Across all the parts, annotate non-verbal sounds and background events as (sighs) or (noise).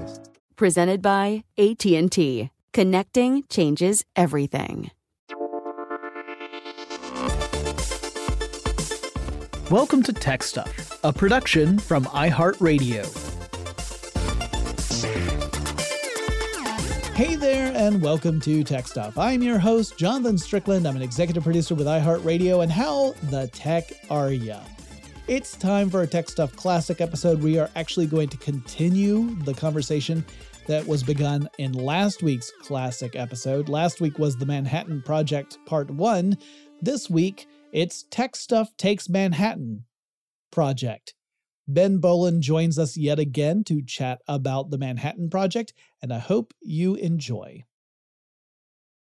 podcasts. Presented by AT&T. Connecting changes everything. Welcome to Tech Stuff, a production from iHeartRadio. Hey there, and welcome to Tech Stuff. I'm your host, Jonathan Strickland. I'm an executive producer with iHeartRadio, and how the tech are ya? It's time for a Tech Stuff Classic episode. We are actually going to continue the conversation that was begun in last week's classic episode. Last week was the Manhattan Project Part 1. This week, it's Tech Stuff Takes Manhattan Project. Ben Bowlin joins us yet again to chat about the Manhattan Project, and I hope you enjoy.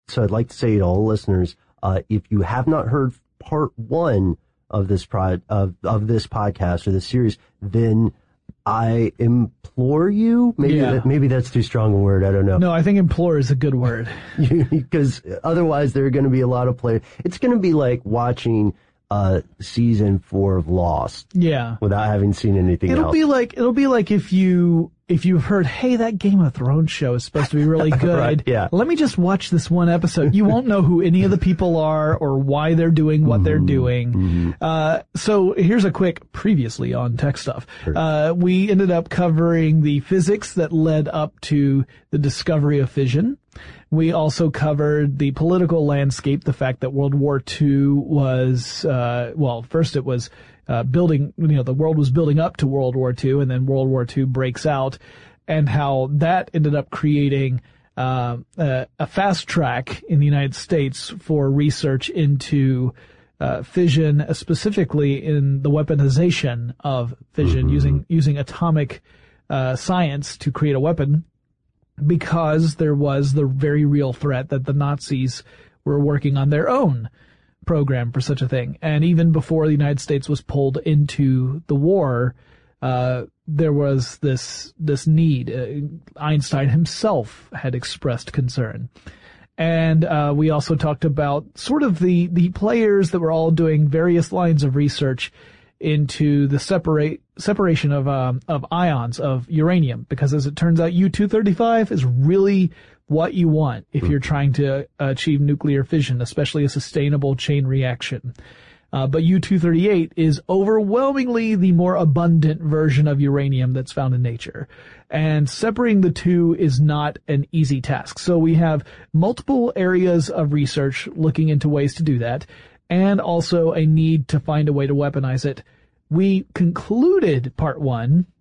So I'd like to say to all listeners, uh, if you have not heard part one of this prod of of this podcast or this series, then I implore you. Maybe Yeah. that, maybe that's too strong a word. I don't know. No, I think implore is a good word. (laughs) because otherwise there are going to be a lot of play. It's going to be like watching uh season four of Lost Yeah. without having seen anything It'll else. be like it'll be like if you if you've heard, hey, that Game of Thrones show is supposed to be really (laughs) good. Right, yeah. Let me just watch this one episode. You won't know who any of the people are or why they're doing what they're Mm-hmm. doing. Uh, so here's a quick previously on tech stuff. Uh, we ended up covering the physics that led up to the discovery of fission. We also covered the political landscape, the fact that World War II was, uh, well, first it was uh, building, you know, the world was building up to World War II, and then World War II breaks out, and how that ended up creating uh, uh, a fast track in the United States for research into uh, fission, uh, specifically in the weaponization of fission, using using atomic uh, science to create a weapon because there was the very real threat that the Nazis were working on their own program for such a thing. And even before the United States was pulled into the war, uh, there was this this need. Uh, Einstein himself had expressed concern. And uh, we also talked about sort of the the players that were all doing various lines of research into the separate separation of um, of ions of uranium because as it turns out U-235 is really what you want if you're trying to achieve nuclear fission, especially a sustainable chain reaction. Uh, but U-238 is overwhelmingly the more abundant version of uranium that's found in nature. And separating the two is not an easy task. So we have multiple areas of research looking into ways to do that, and also a need to find a way to weaponize it. We concluded part one. (laughs)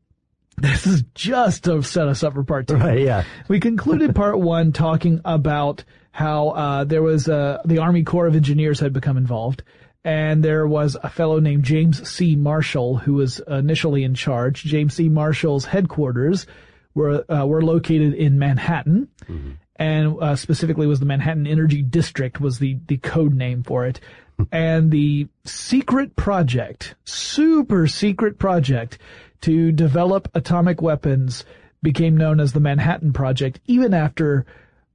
This is just to set us up for part two. Right, yeah. We concluded part (laughs) one talking about how uh, there was uh, the Army Corps of Engineers had become involved, and there was a fellow named James C. Marshall who was initially in charge. James C. Marshall's headquarters were uh, were located in Manhattan, and uh, specifically was the Manhattan Engineer District was the the code name for it. And the secret project, super secret project to develop atomic weapons became known as the Manhattan Project even after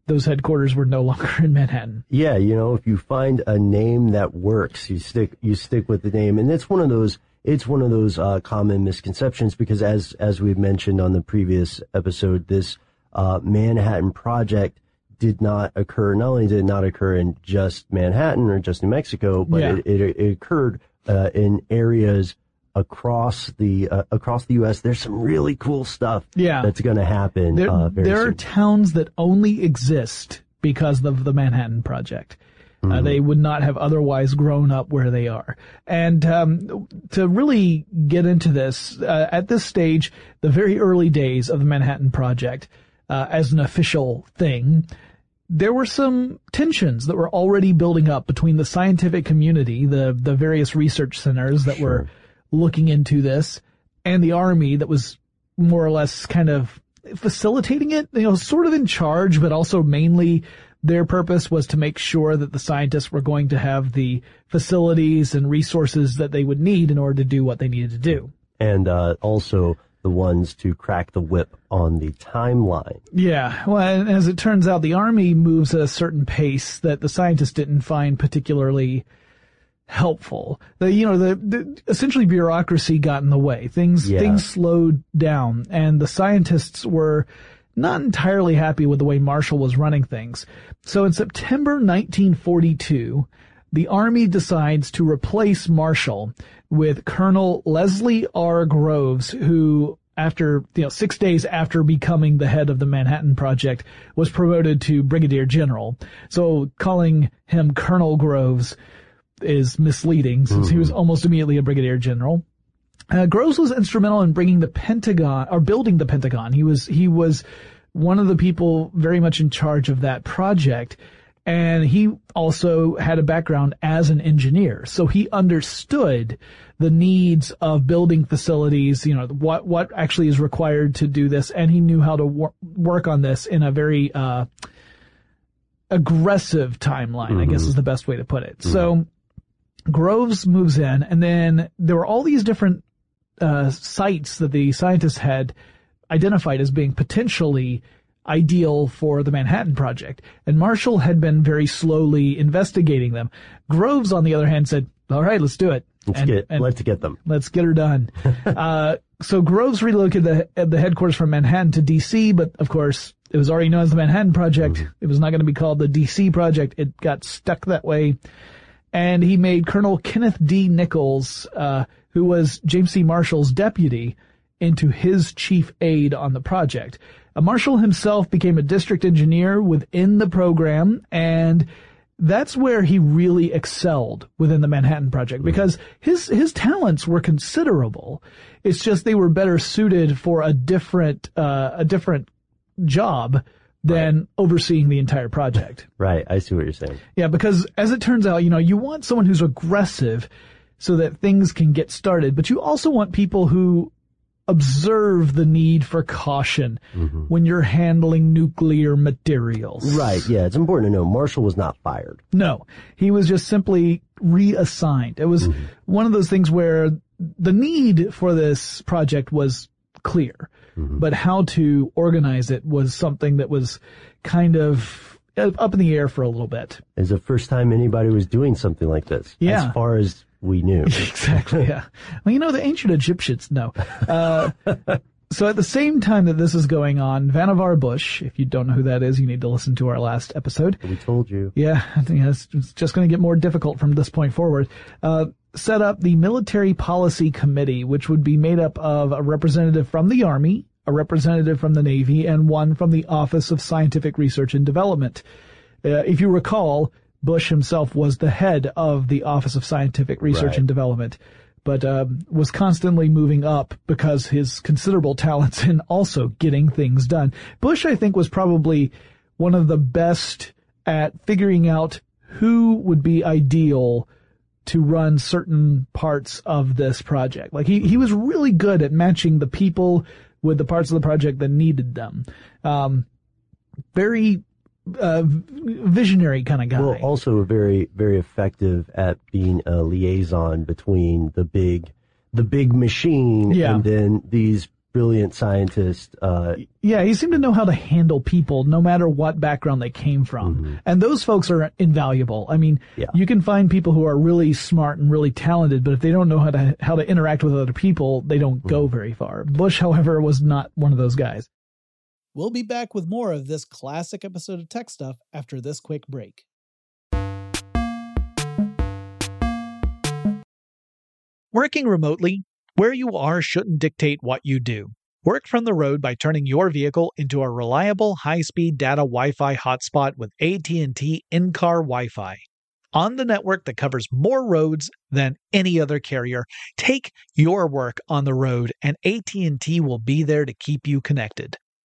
those headquarters were no (laughs) longer in Manhattan. Yeah, you know, if you find a name that works, you stick you stick with the name, and it's one of those it's one of those uh, common misconceptions because as as we've mentioned on the previous episode, this uh, Manhattan Project did not occur. Not only did it not occur in just Manhattan or just New Mexico, but Yeah. it, it, it occurred uh, in areas across the uh, across the U.S. There's some really cool stuff Yeah. that's going to happen. There, uh, very there are towns that only exist because of the Manhattan Project. Uh, they would not have otherwise grown up where they are. And um, to really get into this, uh, at this stage, the very early days of the Manhattan Project, uh, as an official thing, there were some tensions that were already building up between the scientific community, the the various research centers that were looking into this, and the army that was more or less kind of facilitating it, you know, sort of in charge, but also mainly their purpose was to make sure that the scientists were going to have the facilities and resources that they would need in order to do what they needed to do. and uh, also the ones to crack the whip on the timeline. Yeah, well, as it turns out, the army moves at a certain pace that the scientists didn't find particularly helpful. The, you know, the, the essentially bureaucracy got in the way. Things Yeah. things slowed down, and the scientists were not entirely happy with the way Marshall was running things. So in September 1942, the Army decides to replace Marshall with Colonel Leslie R. Groves, who after, you know, six days after becoming the head of the Manhattan Project, was promoted to Brigadier General. So calling him Colonel Groves is misleading since he was almost immediately a Brigadier General. Uh, Groves was instrumental in bringing the Pentagon or building the Pentagon. He was he was one of the people very much in charge of that project, and he also had a background as an engineer, so he understood the needs of building facilities. You know what what actually is required to do this, and he knew how to wor- work on this in a very uh, aggressive timeline. I guess is the best way to put it. So. Groves moves in, and then there were all these different uh, sites that the scientists had identified as being potentially ideal for the Manhattan Project. And Marshall had been very slowly investigating them. Groves, on the other hand, said, all right, let's do it. Let's And- get and let's get them. let's get her done. (laughs) uh, so Groves relocated the, the headquarters from Manhattan to DC, but of course, it was already known as the Manhattan Project. It was not going to be called the DC Project. It got stuck that way. And he made Colonel Kenneth D. Nichols, uh, who was James C. Marshall's deputy, into his chief aide on the project. Marshall himself became a district engineer within the program, and that's where he really excelled within the Manhattan Project because his his talents were considerable. It's just they were better suited for a different uh, a different job than overseeing the entire project. (laughs) Right, I see what you're saying. Yeah, because as it turns out, you know, you want someone who's aggressive so that things can get started, but you also want people who observe the need for caution mm-hmm. when you're handling nuclear materials. Right, yeah, it's important to know Marshall was not fired. No, he was just simply reassigned. It was mm-hmm. one of those things where the need for this project was clear, mm-hmm. but how to organize it was something that was kind of up in the air for a little bit. It's the first time anybody was doing something like this. Yeah. As far as we knew. (laughs) exactly. Yeah. Well, you know, the ancient Egyptians know. Uh, (laughs) so at the same time that this is going on, Vannevar Bush, if you don't know who that is, you need to listen to our last episode. We told you. Yeah, (laughs) I think it's, it's just going to get more difficult from this point forward. Uh, set up the Military Policy Committee, which would be made up of a representative from the Army, a representative from the Navy, and one from the Office of Scientific Research and Development. Uh, if you recall, Bush himself was the head of the Office of Scientific Research Right. and Development, but um, was constantly moving up because his considerable talents in also getting things done. Bush, I think, was probably one of the best at figuring out who would be ideal to run certain parts of this project. Like he, he was really good at matching the people with the parts of the project that needed them. Um, very uh, visionary kind of guy. Well, also very, very effective at being a liaison between the big, the big machine Yeah. and then these brilliant scientists. Uh, yeah, he seemed to know how to handle people no matter what background they came from. And those folks are invaluable. I mean, Yeah. you can find people who are really smart and really talented, but if they don't know how to how to interact with other people, they don't go very far. Bush, however, was not one of those guys. We'll be back with more of this classic episode of Tech Stuff after this quick break. Working remotely, where you are shouldn't dictate what you do. Work from the road by turning your vehicle into a reliable high-speed data Wi-Fi hotspot with AT&T in-car Wi-Fi. On the network that covers more roads than any other carrier, take your work on the road and AT&T will be there to keep you connected.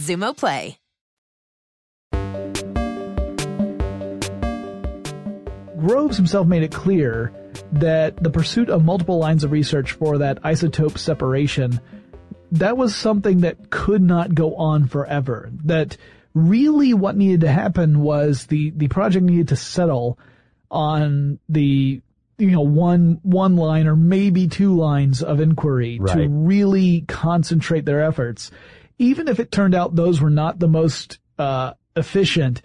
Xumo Play. Groves himself made it clear that the pursuit of multiple lines of research for that isotope separation, that was something that could not go on forever. That really what needed to happen was the, the project needed to settle on the, you know, one, one line or maybe two lines of inquiry to really concentrate their efforts. Even if it turned out those were not the most, uh, efficient,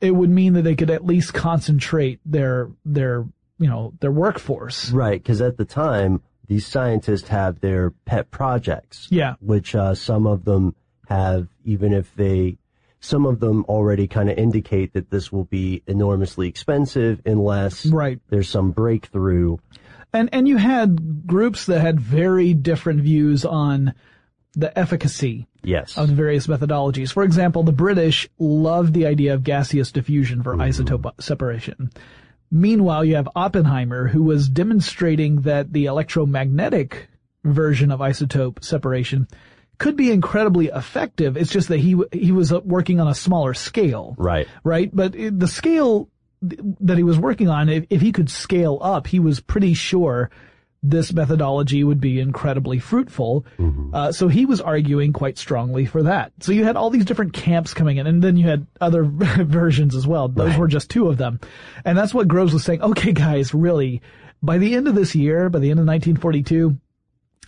it would mean that they could at least concentrate their their you know, their workforce. Right, because at the time, these scientists have their pet projects. Yeah. Which uh, some of them have, even if they, some of them already kind of indicate that this will be enormously expensive unless Right. there's some breakthrough. And and you had groups that had very different views on the efficacy Yes. of the various methodologies. For example, the British loved the idea of gaseous diffusion for mm-hmm. isotope separation. Meanwhile, you have Oppenheimer, who was demonstrating that the electromagnetic version of isotope separation could be incredibly effective. It's just that he he was working on a smaller scale right. right? But the scale that he was working on, if, if he could scale up, he was pretty sure this methodology would be incredibly fruitful. Mm-hmm. Uh, so he was arguing quite strongly for that. So you had all these different camps coming in, and then you had other (laughs) versions as well. Those were just two of them. And that's what Groves was saying. Okay, guys, really, by the end of this year, by the end of 1942,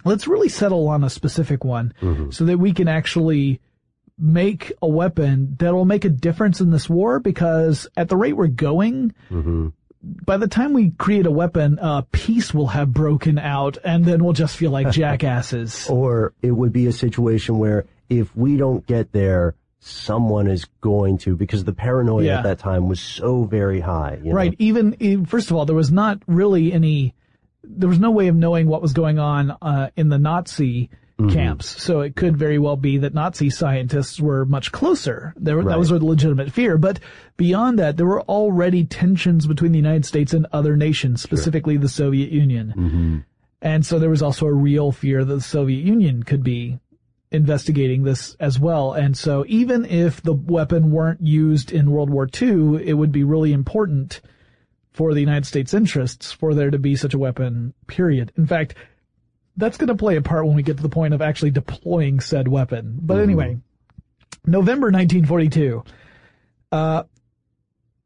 let's really settle on a specific one mm-hmm. so that we can actually make a weapon that'll make a difference in this war because at the rate we're going, mm-hmm. By the time we create a weapon, uh, peace will have broken out and then we'll just feel like (laughs) jackasses. Or it would be a situation where if we don't get there, someone is going to, because the paranoia Yeah. at that time was so very high. you know? Right. Even, first of all, there was not really any, there was no way of knowing what was going on, uh, in the Nazi Mm-hmm. camps. So it could very well be that Nazi scientists were much closer. There, That was a legitimate fear. But beyond that, there were already tensions between the United States and other nations, specifically the Soviet Union. Mm-hmm. And so there was also a real fear that the Soviet Union could be investigating this as well. And so even if the weapon weren't used in World War II, it would be really important for the United States interests for there to be such a weapon, period. In fact, that's going to play a part when we get to the point of actually deploying said weapon. But anyway, November 1942, uh,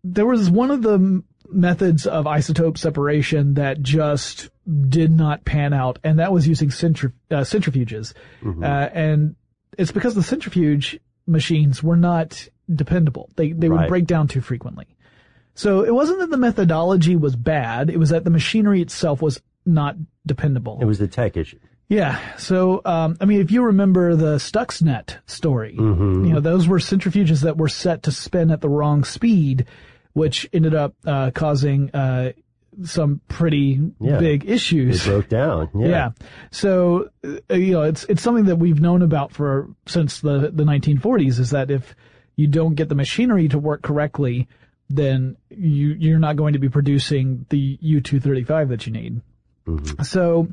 there was one of the methods of isotope separation that just did not pan out, and that was using centri- uh, centrifuges. Uh, and it's because the centrifuge machines were not dependable. They, they would break down too frequently. So it wasn't that the methodology was bad, it was that the machinery itself was not dependable. It was the tech issue. Yeah. So, um, I mean, if you remember the Stuxnet story, you know, those were centrifuges that were set to spin at the wrong speed, which ended up uh, causing uh, some pretty Yeah. big issues. It broke down. (laughs) Yeah. Yeah. So, uh, you know, it's, it's something that we've known about for, since the, the 1940s is that if you don't get the machinery to work correctly, then you, you're not going to be producing the U-235 that you need. So,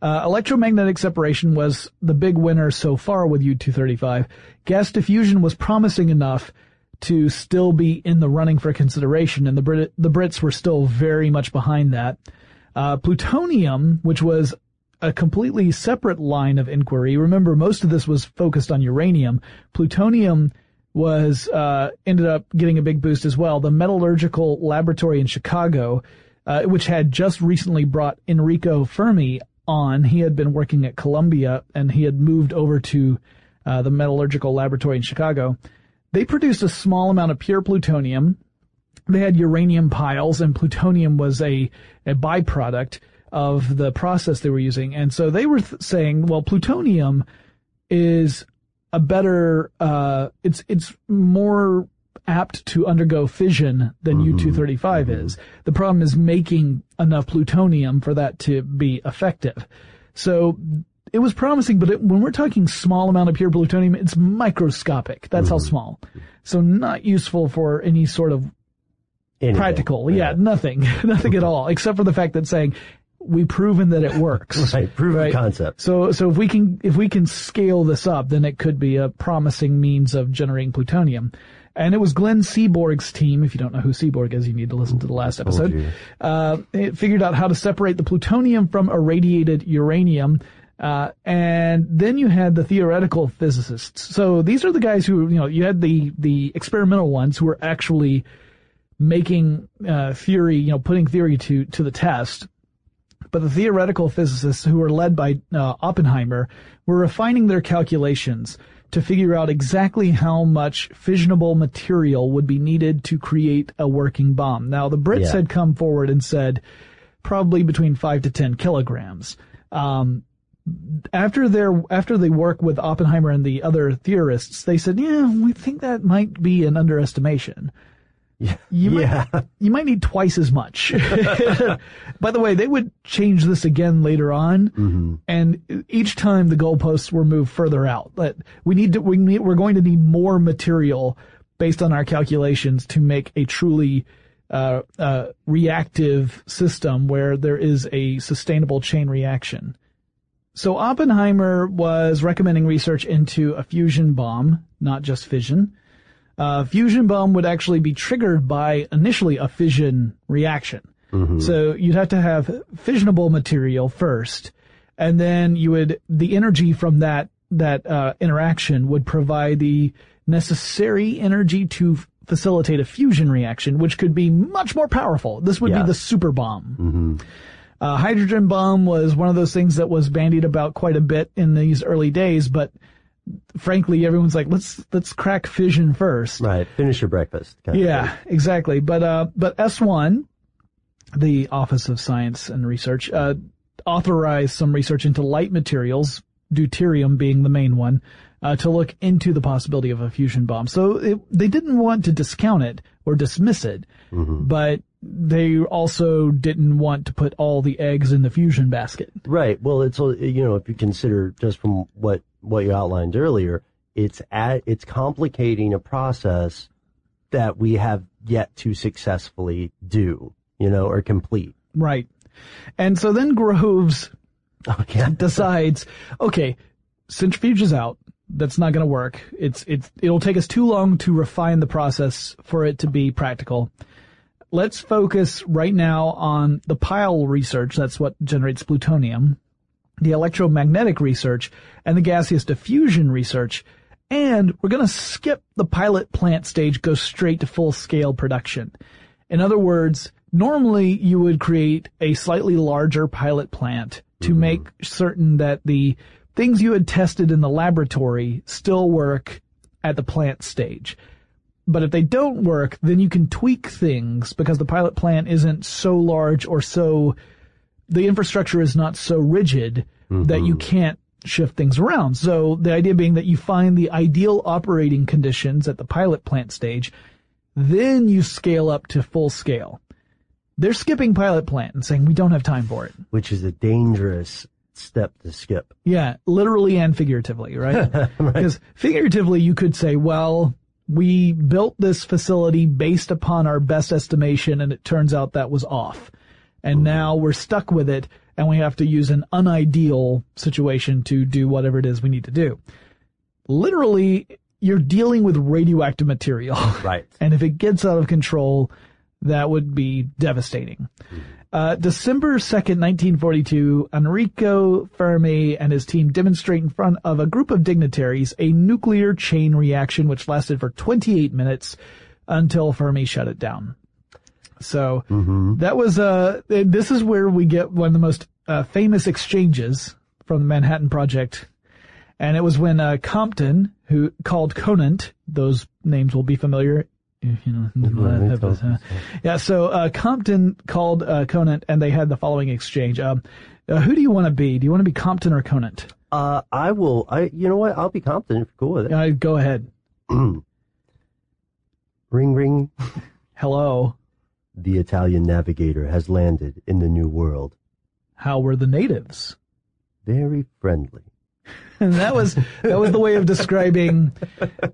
uh, electromagnetic separation was the big winner so far with U-235. Gas diffusion was promising enough to still be in the running for consideration, and the Brit- the Brits were still very much behind that. Uh, plutonium, which was a completely separate line of inquiry. Remember, most of this was focused on uranium. Plutonium was uh, ended up getting a big boost as well. The metallurgical laboratory in Chicago, uh, which had just recently brought Enrico Fermi on, he had been working at Columbia and he had moved over to uh, the metallurgical laboratory in Chicago. They produced a small amount of pure plutonium they had uranium piles and plutonium was a, a byproduct of the process they were using. And so they were th- saying, well, plutonium is a better, uh, it's, it's more apt to undergo fission than mm-hmm. U-235 mm-hmm. is. The problem is making enough plutonium for that to be effective. So it was promising, but it, when we're talking small amount of pure plutonium, it's microscopic. That's how mm-hmm. small. So not useful for any sort of Anything. practical. Yeah, nothing, (laughs) nothing at all, except for the fact that saying we've proven that it works. (laughs) Right. proven Right. concept. So, so if we can, if we can scale this up, then it could be a promising means of generating plutonium. And it was Glenn Seaborg's team. If you don't know who Seaborg is, you need to listen to the last episode. you. Uh, it figured out how to separate the plutonium from irradiated uranium. Uh, and then you had the theoretical physicists. So these are the guys who, you know, you had the, the experimental ones who were actually making, uh, theory, you know, putting theory to, to the test but the theoretical physicists who were led by uh, Oppenheimer were refining their calculations to figure out exactly how much fissionable material would be needed to create a working bomb. Now, the Brits Yeah. had come forward and said, probably between five to ten kilograms. Um, after their after they work with Oppenheimer and the other theorists, they said, "Yeah, we think that might be an underestimation." Yeah. You yeah. might, (laughs) you might need twice as much. (laughs) By the way, they would change this again later on, Mm-hmm. and each time the goalposts were moved further out. But we need to, we need, we're going to need more material based on our calculations to make a truly uh, uh, reactive system where there is a sustainable chain reaction. So Oppenheimer was recommending research into a fusion bomb, not just fission. Uh, fusion bomb would actually be triggered by initially a fission reaction. So you'd have to have fissionable material first, and then you would the energy from that that uh, interaction would provide the necessary energy to f- facilitate a fusion reaction, which could be much more powerful. This would Yeah. be the super bomb. Uh, hydrogen bomb was one of those things that was bandied about quite a bit in these early days, but frankly, everyone's like, let's let's crack fission first. Right. Finish your breakfast. Yeah, exactly. But uh, but S1, the Office of Science and Research, uh, authorized some research into light materials, deuterium being the main one, uh, to look into the possibility of a fusion bomb. So it, they didn't want to discount it or dismiss it, but they also didn't want to put all the eggs in the fusion basket. Right. Well, it's you know if you consider just from what what you outlined earlier, it's at it's complicating a process that we have yet to successfully do, you know, or complete. Right. And so then Groves Okay. (laughs) decides, okay, centrifuge is out. That's not going to work. It's it's it'll take us too long to refine the process for it to be practical. Let's focus right now on the pile research. That's what generates plutonium, the electromagnetic research, and the gaseous diffusion research. And we're going to skip the pilot plant stage, go straight to full scale production. In other words, normally you would create a slightly larger pilot plant to mm-hmm. make certain that the things you had tested in the laboratory still work at the plant stage. But if they don't work, then you can tweak things because the pilot plant isn't so large or so, the infrastructure is not so rigid that you mm-hmm. can't shift things around. So the idea being that you find the ideal operating conditions at the pilot plant stage, then you scale up to full scale. They're skipping pilot plant and saying we don't have time for it. Which is a dangerous step to skip. Yeah, literally and figuratively, right? (laughs) Because figuratively, you could say, well, we built this facility based upon our best estimation, and it turns out that was off. And now we're stuck with it, and we have to use an unideal situation to do whatever it is we need to do. Literally, you're dealing with radioactive material. (laughs) Right. and if it gets out of control, that would be devastating. Uh, December 2nd, 1942, Enrico Fermi and his team demonstrate in front of a group of dignitaries a nuclear chain reaction which lasted for 28 minutes until Fermi shut it down. So that was, uh, this is where we get one of the most uh, famous exchanges from the Manhattan Project. And it was when uh, Compton, who called Conant, those names will be familiar. You know, yeah. So uh, Compton called uh, Conant, and they had the following exchange. Um, uh, who do you want to be? Do you want to be Compton or Conant? Uh, I will. I. You know what? I'll be Compton if you're cool with it. Uh, go ahead. (clears throat) Ring, ring. Hello. The Italian navigator has landed in the New World. How were the natives? Very friendly. And (laughs) that was that was the way of describing.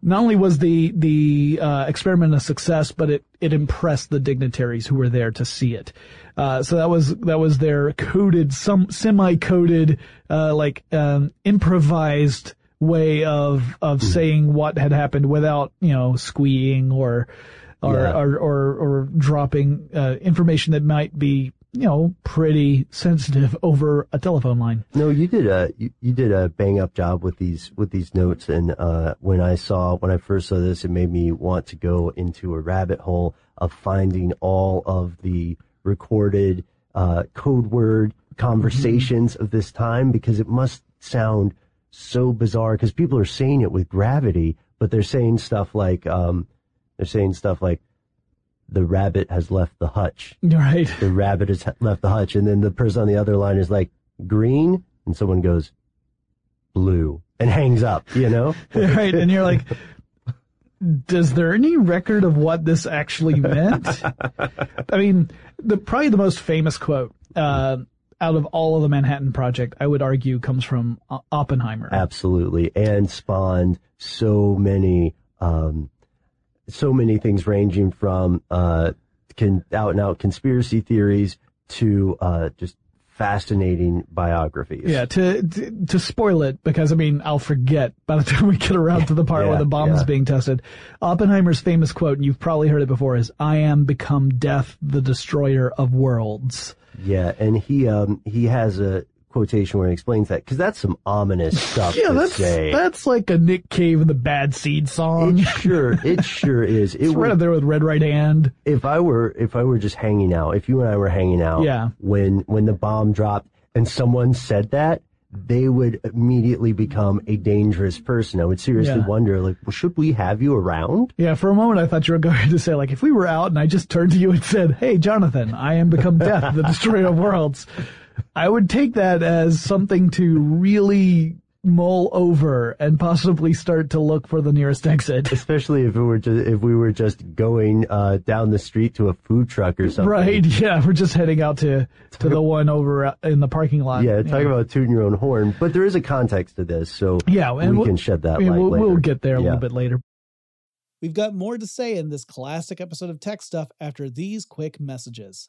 Not only was the the uh, experiment a success, but it it impressed the dignitaries who were there to see it. Uh, so that was that was their coded, some semi-coded, uh, like um, improvised way of of saying what had happened without you know squeeing or or Yeah. or, or or dropping uh, information that might be you know pretty sensitive (laughs) over a telephone line. No, you did a you, you did a bang up job with these with these notes, and uh, when I saw when I first saw this, it made me want to go into a rabbit hole of finding all of the recorded uh, code word conversations of this time because it must sound so bizarre because people are saying it with gravity, but they're saying stuff like um, they're saying stuff like the rabbit has left the hutch. Right. The rabbit has left the hutch. And then the person on the other line is like, green? And someone goes, blue and hangs up, you know? (laughs) right. And you're like, does there any record of what this actually meant? I mean, the probably the most famous quote uh, out of all of the Manhattan Project, I would argue, comes from Oppenheimer. Absolutely, and spawned so many, um, so many things, ranging from uh, can, out and out conspiracy theories to uh, just fascinating biographies. Yeah, to, to, to spoil it because I mean I'll forget by the time we get around to the part Yeah, where the bomb is being tested. Oppenheimer's famous quote, and you've probably heard it before, is "I am become death, the destroyer of worlds." Yeah, and he um he has a quotation where he explains that because that's some ominous (laughs) stuff Yeah, to that's say. that's like a Nick Cave and the Bad Seed song. it sure it sure (laughs) is. It It's right up there with Red Right Hand. if I were if I were just hanging out, if you and I were hanging out, Yeah. when when the bomb dropped and someone said that, they would immediately become a dangerous person. I would seriously Yeah. wonder, like, well, should we have you around? Yeah, for a moment I thought you were going to say like if we were out and I just turned to you and said, "Hey, Jonathan, I am become death, the destroyer of worlds," I would take that as something to really mull over and possibly start to look for the nearest exit. (laughs) Especially if it were just if we were just going uh, down the street to a food truck or something. Right? (laughs) Yeah, we're just heading out to to the one over uh, in the parking lot. Yeah, talk about tooting your own horn. But there is a context to this, so yeah, and we we'll, can shed that yeah, light we'll, later. we'll get there a Yeah. little bit later. We've got more to say in this classic episode of Tech Stuff after these quick messages.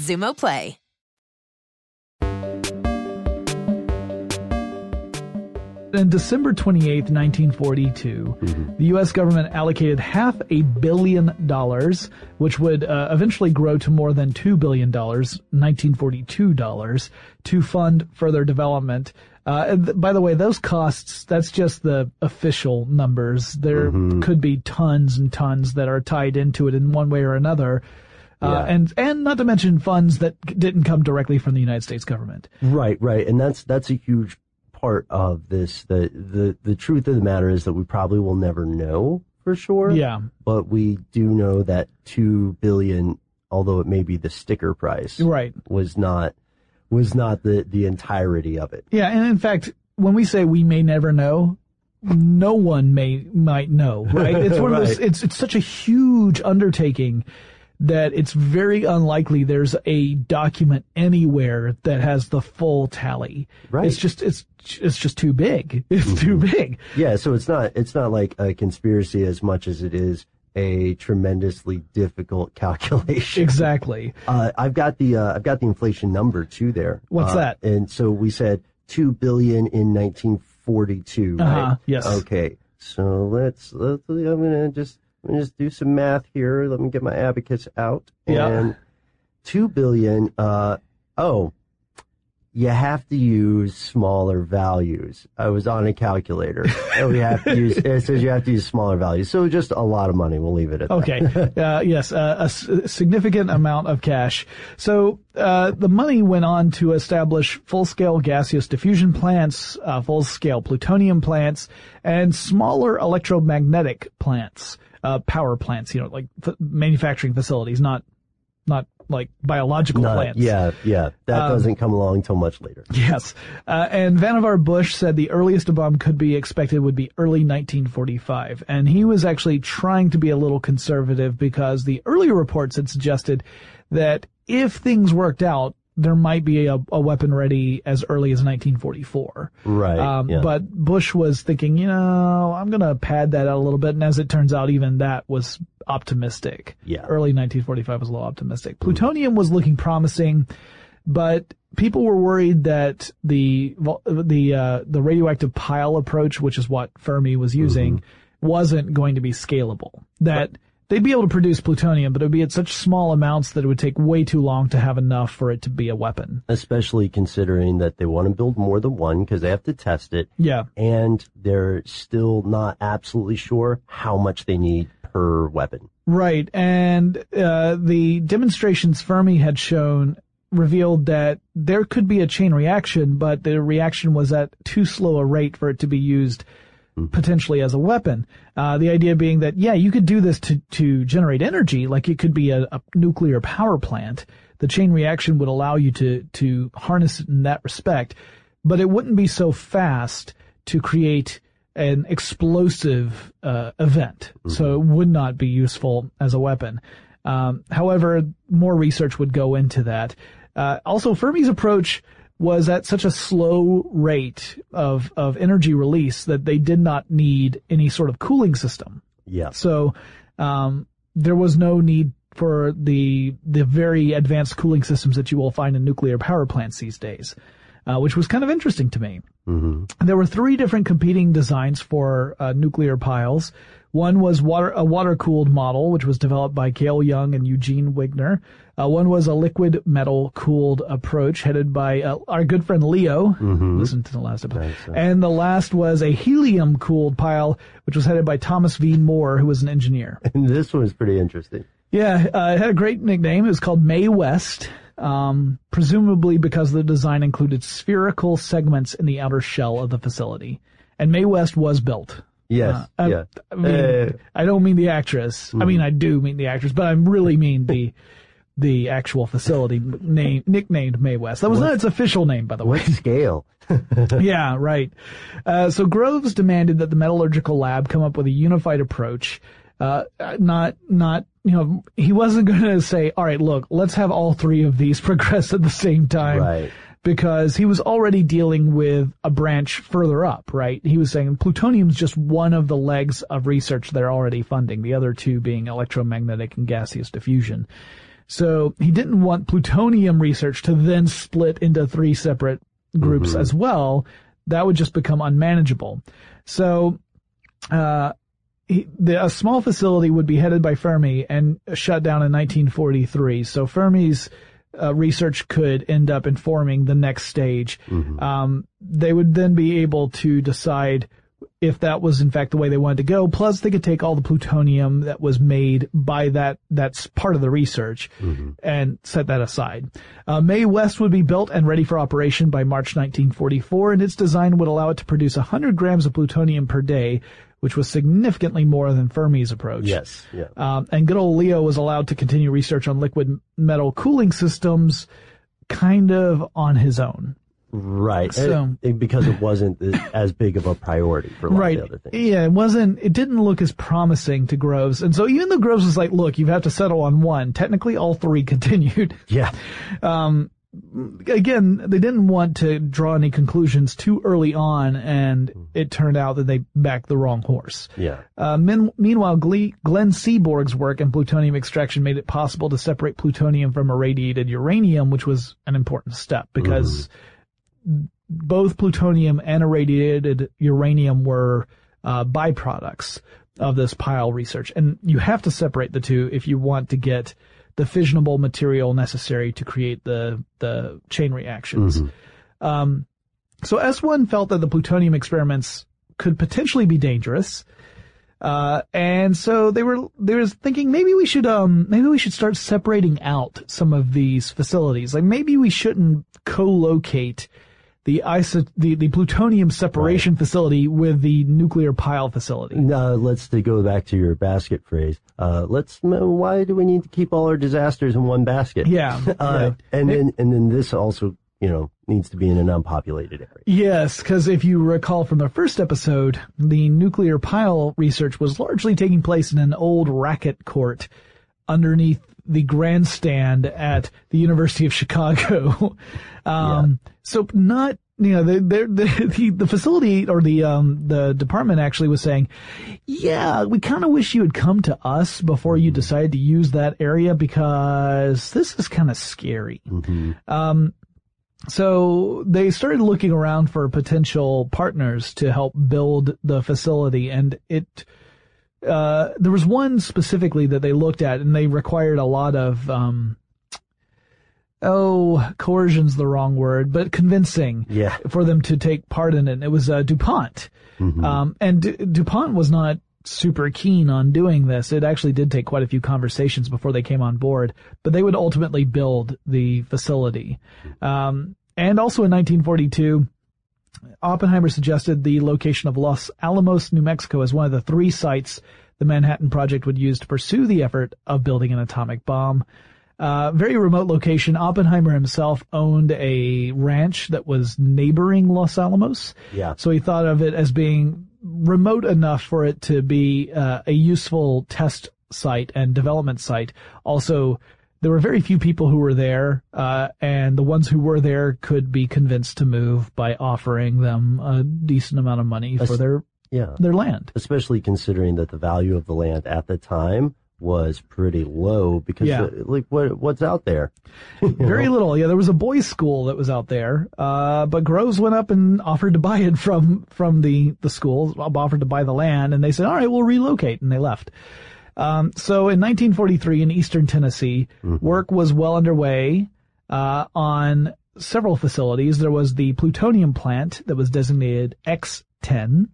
Xumo Play. in December 28th, 1942, the U.S. government allocated half a billion dollars, which would uh, eventually grow to more than $2 billion, 1942 dollars, to fund further development. Uh, and th- by the way, those costs, that's just the official numbers. There could be tons and tons that are tied into it in one way or another. Uh, Yeah. and, and not to mention funds that didn't come directly from the United States government. Right, right, and that's that's a huge part of this. The the the truth of the matter is that we probably will never know for sure. Yeah. but we do know that two billion, although it may be the sticker price, Right. was not was not the the entirety of it. Yeah, and in fact, when we say we may never know, no one may might know, right? (laughs) It's one of those. It's it's such a huge undertaking that it's very unlikely there's a document anywhere that has the full tally. Right. It's just it's it's just too big. (laughs) It's too big. Yeah, so it's not it's not like a conspiracy as much as it is a tremendously difficult (laughs) calculation. Exactly. Uh, I've got the uh, I've got the inflation number too there. What's Uh, that? And so we said two billion in 1942. Uh-huh, Right? yes. Okay. So let's let's I'm gonna just I'm gonna just do some math here. Let me get my abacus out. Yeah. And two billion. Uh oh. You have to use smaller values. I was on a calculator. and (laughs) we have to use. It says you have to use smaller values. So just a lot of money. We'll leave it at that. Okay. Uh, yes, uh, a s- significant amount of cash. So uh, the money went on to establish full-scale gaseous diffusion plants, uh, full-scale plutonium plants, and smaller electromagnetic plants, uh, power plants. You know, like f- manufacturing facilities, not not like biological Not- plants. yeah, yeah. That Um, doesn't come along till much later. Yes. Uh, and Vannevar Bush said the earliest a bomb could be expected would be early 1945. And he was actually trying to be a little conservative because the earlier reports had suggested that if things worked out, there might be a, a weapon ready as early as 1944. Right. Um, yeah. But Bush was thinking, you know, I'm going to pad that out a little bit. And as it turns out, even that was optimistic. Yeah. Early 1945 was a little optimistic. Plutonium was looking promising, but people were worried that the the uh, the radioactive pile approach, which is what Fermi was using, wasn't going to be scalable. That they'd be able to produce plutonium, but it would be at such small amounts that it would take way too long to have enough for it to be a weapon. especially considering that they want to build more than one because they have to test it. Yeah. And they're still not absolutely sure how much they need per weapon. Right, and uh, the demonstrations Fermi had shown revealed that there could be a chain reaction, but the reaction was at too slow a rate for it to be used potentially as a weapon. Uh, the idea being that, yeah, you could do this to, to generate energy, like it could be a, a nuclear power plant. The chain reaction would allow you to, to harness it in that respect, but it wouldn't be so fast to create an explosive uh, event, so it would not be useful as a weapon. Um, however, more research would go into that. Uh, also, Fermi's approach was at such a slow rate of of energy release that they did not need any sort of cooling system. Yeah. So um, there was no need for the the very advanced cooling systems that you will find in nuclear power plants these days, uh, which was kind of interesting to me. There were three different competing designs for uh, nuclear piles. One was water, a water-cooled model, which was developed by Gale Young and Eugene Wigner. Uh, one was a liquid metal-cooled approach headed by uh, our good friend Leo. Listen to the last episode. And the last was a helium-cooled pile, which was headed by Thomas V. Moore, who was an engineer. (laughs) And this one is pretty interesting. Yeah, uh, it had a great nickname. It was called Mae West, um, presumably because the design included spherical segments in the outer shell of the facility. And Mae West was built. Yes. Uh, I, yeah. I mean, Uh, I don't mean the actress. I mean, I do mean the actress, but I really mean the the actual facility name nicknamed Mae West. That was not its official name, by the way. what scale? (laughs) yeah, right. Uh, so Groves demanded that the metallurgical lab come up with a unified approach. Uh, not, not, you know, he wasn't going to say, all right, look, let's have all three of these (laughs) progress at the same time. Right. Because he was already dealing with a branch further up, right? He was saying plutonium's just one of the legs of research they're already funding, the other two being electromagnetic and gaseous diffusion. So he didn't want plutonium research to then split into three separate groups as well. that would just become unmanageable. So, uh, he, the, a small facility would be headed by Fermi and shut down in 1943. So Fermi's uh, research could end up informing the next stage. Um, they would then be able to decide if that was in fact the way they wanted to go. Plus, they could take all the plutonium that was made by that that's part of the research and set that aside. Uh, Mae West would be built and ready for operation by March 1944, and its design would allow it to produce 100 grams of plutonium per day, which was significantly more than Fermi's approach. Yes. Yeah. Um, and good old Leo was allowed to continue research on liquid metal cooling systems kind of on his own. Right. So- And- because it wasn't as big of a priority for a right. of the other things. Yeah, it wasn't, it didn't look as promising to Groves. And so even though Groves was like, look, you have to settle on one, technically all three (laughs) continued. Yeah. Um, again, they didn't want to draw any conclusions too early on, and it turned out that they backed the wrong horse. Yeah. Uh, min- meanwhile, Gle- Glenn Seaborg's work in plutonium extraction made it possible to separate plutonium from irradiated uranium, which was an important step because both plutonium and irradiated uranium were uh, byproducts of this pile research. And you have to separate the two if you want to get the fissionable material necessary to create the, the chain reactions. Um, so S1 felt that the plutonium experiments could potentially be dangerous. Uh, and so they were, they was thinking maybe we should, um, maybe we should start separating out some of these facilities. Like maybe we shouldn't co-locate the iso, the, the plutonium separation facility with the nuclear pile facility. Uh, let's to go back to your basket phrase. Uh, let's. Why do we need to keep all our disasters in one basket? Yeah. (laughs) Uh, yeah. and then and then this also, you know, needs to be in an unpopulated area. Yes, because if you recall from the first episode, the nuclear pile research was largely taking place in an old racket court underneath the grandstand at the University of Chicago. (laughs) um, So not, you know, the, (laughs) the, the, the facility or the, um, the department actually was saying, yeah, we kind of wish you had come to us before you decided to use that area because this is kind of scary. Um, so they started looking around for potential partners to help build the facility and it, uh, there was one specifically that they looked at and they required a lot of, um, oh, coercion's the wrong word, but convincing Yeah. for them to take part in it. And it was, uh, DuPont. Um, and D- DuPont was not super keen on doing this. It actually did take quite a few conversations before they came on board, but they would ultimately build the facility. Um, and also in 1942, Oppenheimer suggested the location of Los Alamos, New Mexico as one of the three sites the Manhattan Project would use to pursue the effort of building an atomic bomb. Uh, very remote location. Oppenheimer himself owned a ranch that was neighboring Los Alamos. Yeah. So he thought of it as being remote enough for it to be uh, a useful test site and development site. Also, there were very few people who were there, uh, and the ones who were there could be convinced to move by offering them a decent amount of money for their Yeah. their land. Especially considering that the value of the land at the time was pretty low because Yeah. uh, like what what's out there? (laughs) Very little. Yeah, there was a boys' school that was out there, uh, but Groves went up and offered to buy it from from the the school, offered to buy the land, and they said, "All right, we'll relocate," and they left. Um, so in 1943 in eastern Tennessee, work was well underway uh, on several facilities. There was the plutonium plant that was designated X10.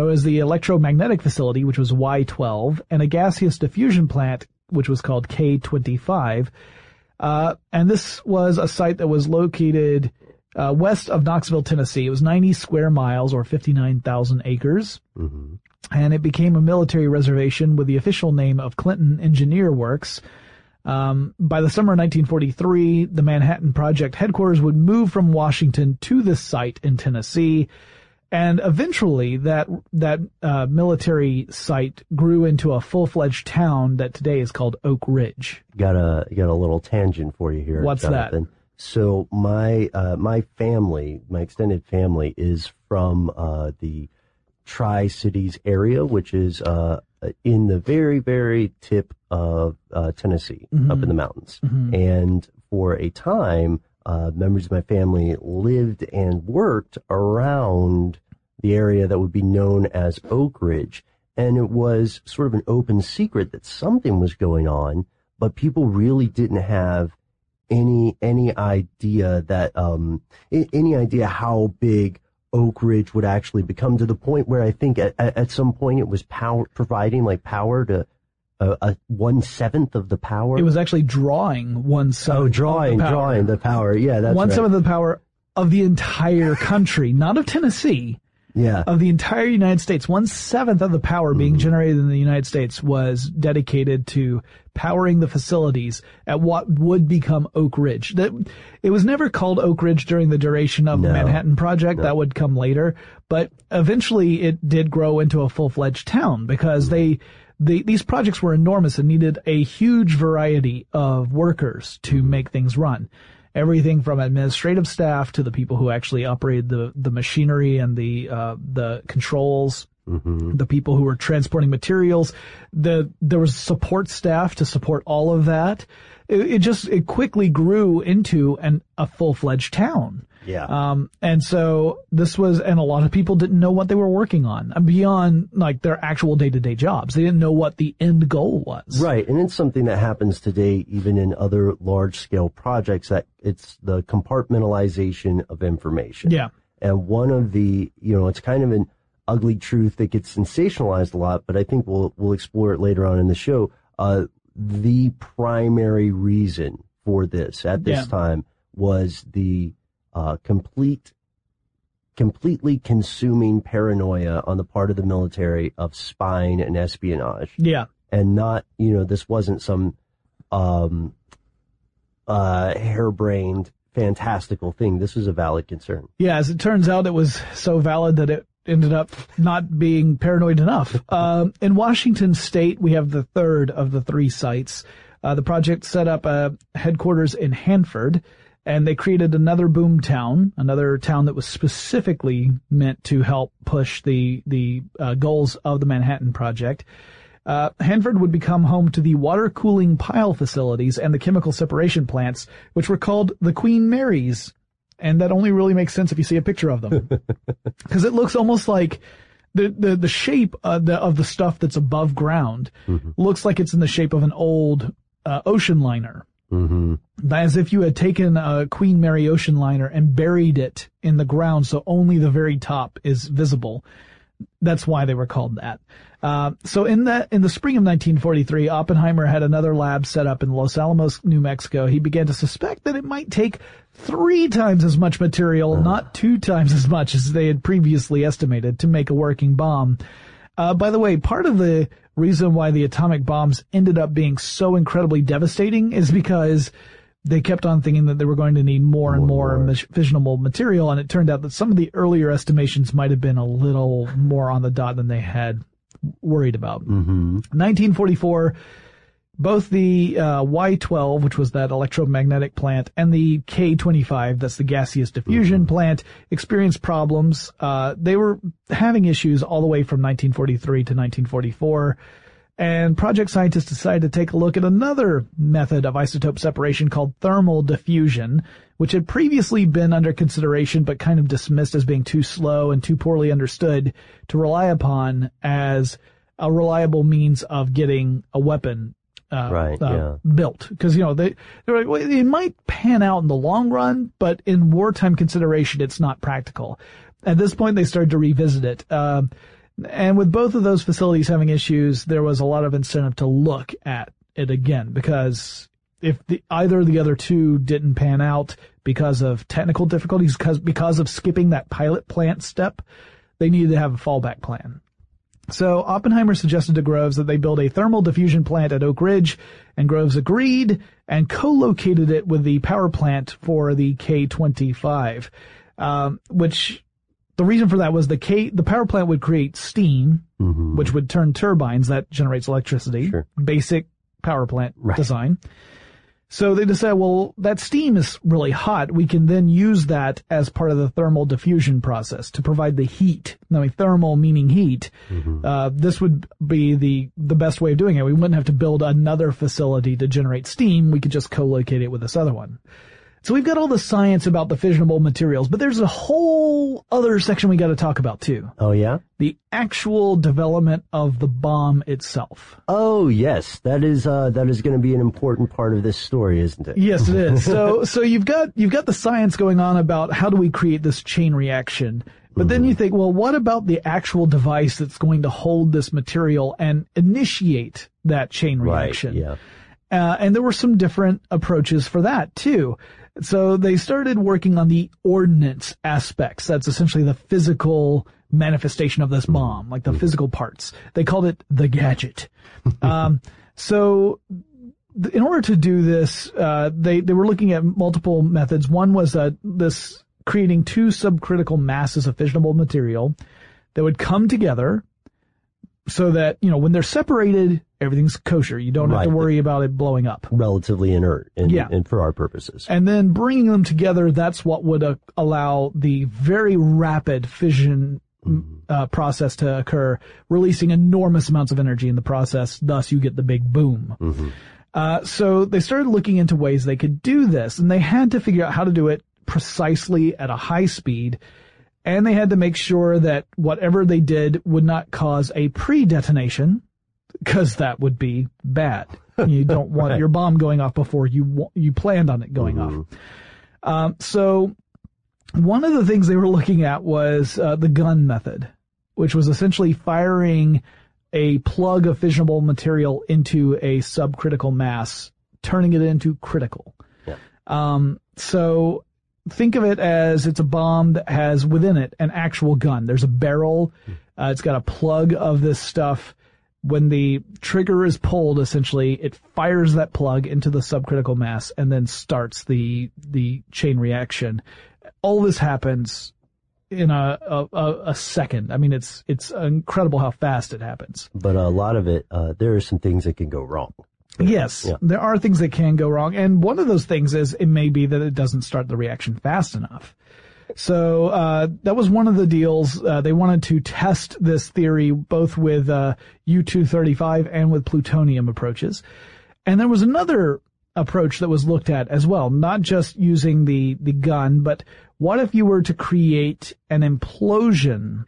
There was the electromagnetic facility, which was Y12, and a gaseous diffusion plant, which was called K25. Uh, and this was a site that was located uh, west of Knoxville, Tennessee. It was 90 square miles or 59,000 acres. And it became a military reservation with the official name of Clinton Engineer Works. Um, by the summer of 1943, the Manhattan Project headquarters would move from Washington to this site in Tennessee. And eventually that, that, uh, military site grew into a full-fledged town that today is called Oak Ridge. Got a got a little tangent for you here. What's that? So my uh, my family, my extended family, is from uh, the Tri Cities area, which is uh, in the very very tip of uh, Tennessee, up in the mountains. And for a time, uh, members of my family lived and worked around the area that would be known as Oak Ridge. And it was sort of an open secret that something was going on, but people really didn't have any, any idea that, um, any idea how big Oak Ridge would actually become to the point where I think at, at some point it was power, providing like power to a, a one seventh of the power. It was actually drawing one seventh. Oh, drawing, the drawing the power. Yeah, that's one right. seventh of the power of the entire (laughs) country, not of Tennessee. Yeah. Of the entire United States, one seventh of the power being Mm-hmm. generated in the United States was dedicated to powering the facilities at what would become Oak Ridge. That it was never called Oak Ridge during the duration of the Manhattan Project. That would come later, but eventually it did grow into a full fledged town because they. The, these projects were enormous and needed a huge variety of workers to make things run everything from administrative staff to the people who actually operated the the machinery and the uh, the controls. The people who were transporting materials, the there was support staff to support all of that. It, it just it quickly grew into an a full fledged town. Yeah. Um, and so this was, and a lot of people didn't know what they were working on uh, beyond like their actual day to day jobs. They didn't know what the end goal was. Right, and it's something that happens today even in other large scale projects that it's the compartmentalization of information. Yeah. And one of the, you know, it's kind of an ugly truth that gets sensationalized a lot, but I think we'll we'll explore it later on in the show. Uh, the primary reason for this at this Yeah. time was the uh, complete completely consuming paranoia on the part of the military of spying and espionage Yeah. and not you know this wasn't some um uh harebrained fantastical thing this was a valid concern Yeah, as it turns out, it was so valid that it ended up not being paranoid enough. (laughs) um, in Washington State, we have the third of the three sites. Uh, the project set up a headquarters in Hanford, and they created another boom town, another town that was specifically meant to help push the the uh, goals of the Manhattan Project. Uh, Hanford would become home to the water cooling pile facilities and the chemical separation plants, which were called the Queen Marys. And that only really makes sense if you see a picture of them. (laughs) Because it looks almost like the, the, the shape of the, of the stuff that's above ground looks like it's in the shape of an old uh, ocean liner. Mm-hmm. As if you had taken a Queen Mary ocean liner and buried it in the ground so only the very top is visible. That's why they were called that. Uh, so in that, in the spring of 1943, Oppenheimer had another lab set up in Los Alamos, New Mexico. He began to suspect that it might take three times as much material, not two times as much as they had previously estimated to make a working bomb. Uh, by the way, part of the reason why the atomic bombs ended up being so incredibly devastating is because they kept on thinking that they were going to need more and more, mis- fissionable material, and it turned out that some of the earlier estimations might have been a little more on the dot than they had worried about. Mm-hmm. 1944, both the uh, Y12, which was that electromagnetic plant, and the K25, that's the gaseous diffusion plant, experienced problems. Uh, they were having issues all the way from 1943 to 1944. And project scientists decided to take a look at another method of isotope separation called thermal diffusion, which had previously been under consideration but kind of dismissed as being too slow and too poorly understood to rely upon as a reliable means of getting a weapon uh, Right, uh, built. Because, you know, they, they're like, well, it might pan out in the long run, but in wartime consideration, it's not practical. At this point, they started to revisit it. Um, and with both of those facilities having issues, there was a lot of incentive to look at it again because if the, either of the other two didn't pan out because of technical difficulties, because, because of skipping that pilot plant step, they needed to have a fallback plan. So Oppenheimer suggested to Groves that they build a thermal diffusion plant at Oak Ridge, and Groves agreed and co-located it with the power plant for the K-25, um, which the reason for that was the K, the power plant would create steam, which would turn turbines that generates electricity. Sure. Basic power plant Right. design. So they decided, well, that steam is really hot. We can then use that as part of the thermal diffusion process to provide the heat. I mean, thermal meaning heat. Uh, this would be the, the best way of doing it. We wouldn't have to build another facility to generate steam. We could just co-locate it with this other one. So we've got all the science about the fissionable materials, but there's a whole other section we got to talk about too. Oh yeah? The actual development of the bomb itself. Oh yes, that is uh, that is going to be an important part of this story, isn't it? Yes, it is. so (laughs) so you've got you've got the science going on about how do we create this chain reaction. But then you think, well, what about the actual device that's going to hold this material and initiate that chain reaction? Right. Yeah. Uh, and there were some different approaches for that too. So they started working on the ordnance aspects. That's essentially the physical manifestation of this bomb, like the physical parts. They called it the gadget. (laughs) um, so in order to do this, uh, they, they were looking at multiple methods. One was, uh, this creating two subcritical masses of fissionable material that would come together so that, you know, when they're separated, everything's kosher. You don't have to Right. worry about it blowing up. Relatively inert, and, Yeah. and for our purposes. And then bringing them together, that's what would uh, allow the very rapid fission uh, process to occur, releasing enormous amounts of energy in the process. Thus, you get the big boom. Uh, so they started looking into ways they could do this, and they had to figure out how to do it precisely at a high speed. And they had to make sure that whatever they did would not cause a pre-detonation, because that would be bad. You don't (laughs) want Right. your bomb going off before you you planned on it going off. Um, so one of the things they were looking at was uh, the gun method, which was essentially firing a plug of fissionable material into a subcritical mass, turning it into critical. Um, so think of it as it's a bomb that has within it an actual gun. There's a barrel. Uh, it's got a plug of this stuff. When the trigger is pulled, essentially, it fires that plug into the subcritical mass and then starts the the chain reaction. All this happens in a a, a, second. I mean, it's it's incredible how fast it happens. But a lot of it, uh, there are some things that can go wrong. Yes, Yeah. there are things that can go wrong, and one of those things is it may be that it doesn't start the reaction fast enough. So uh, that was one of the deals. Uh, they wanted to test this theory both with uh, U-235 and with plutonium approaches, and there was another approach that was looked at as well, not just using the the gun, but what if you were to create an implosion?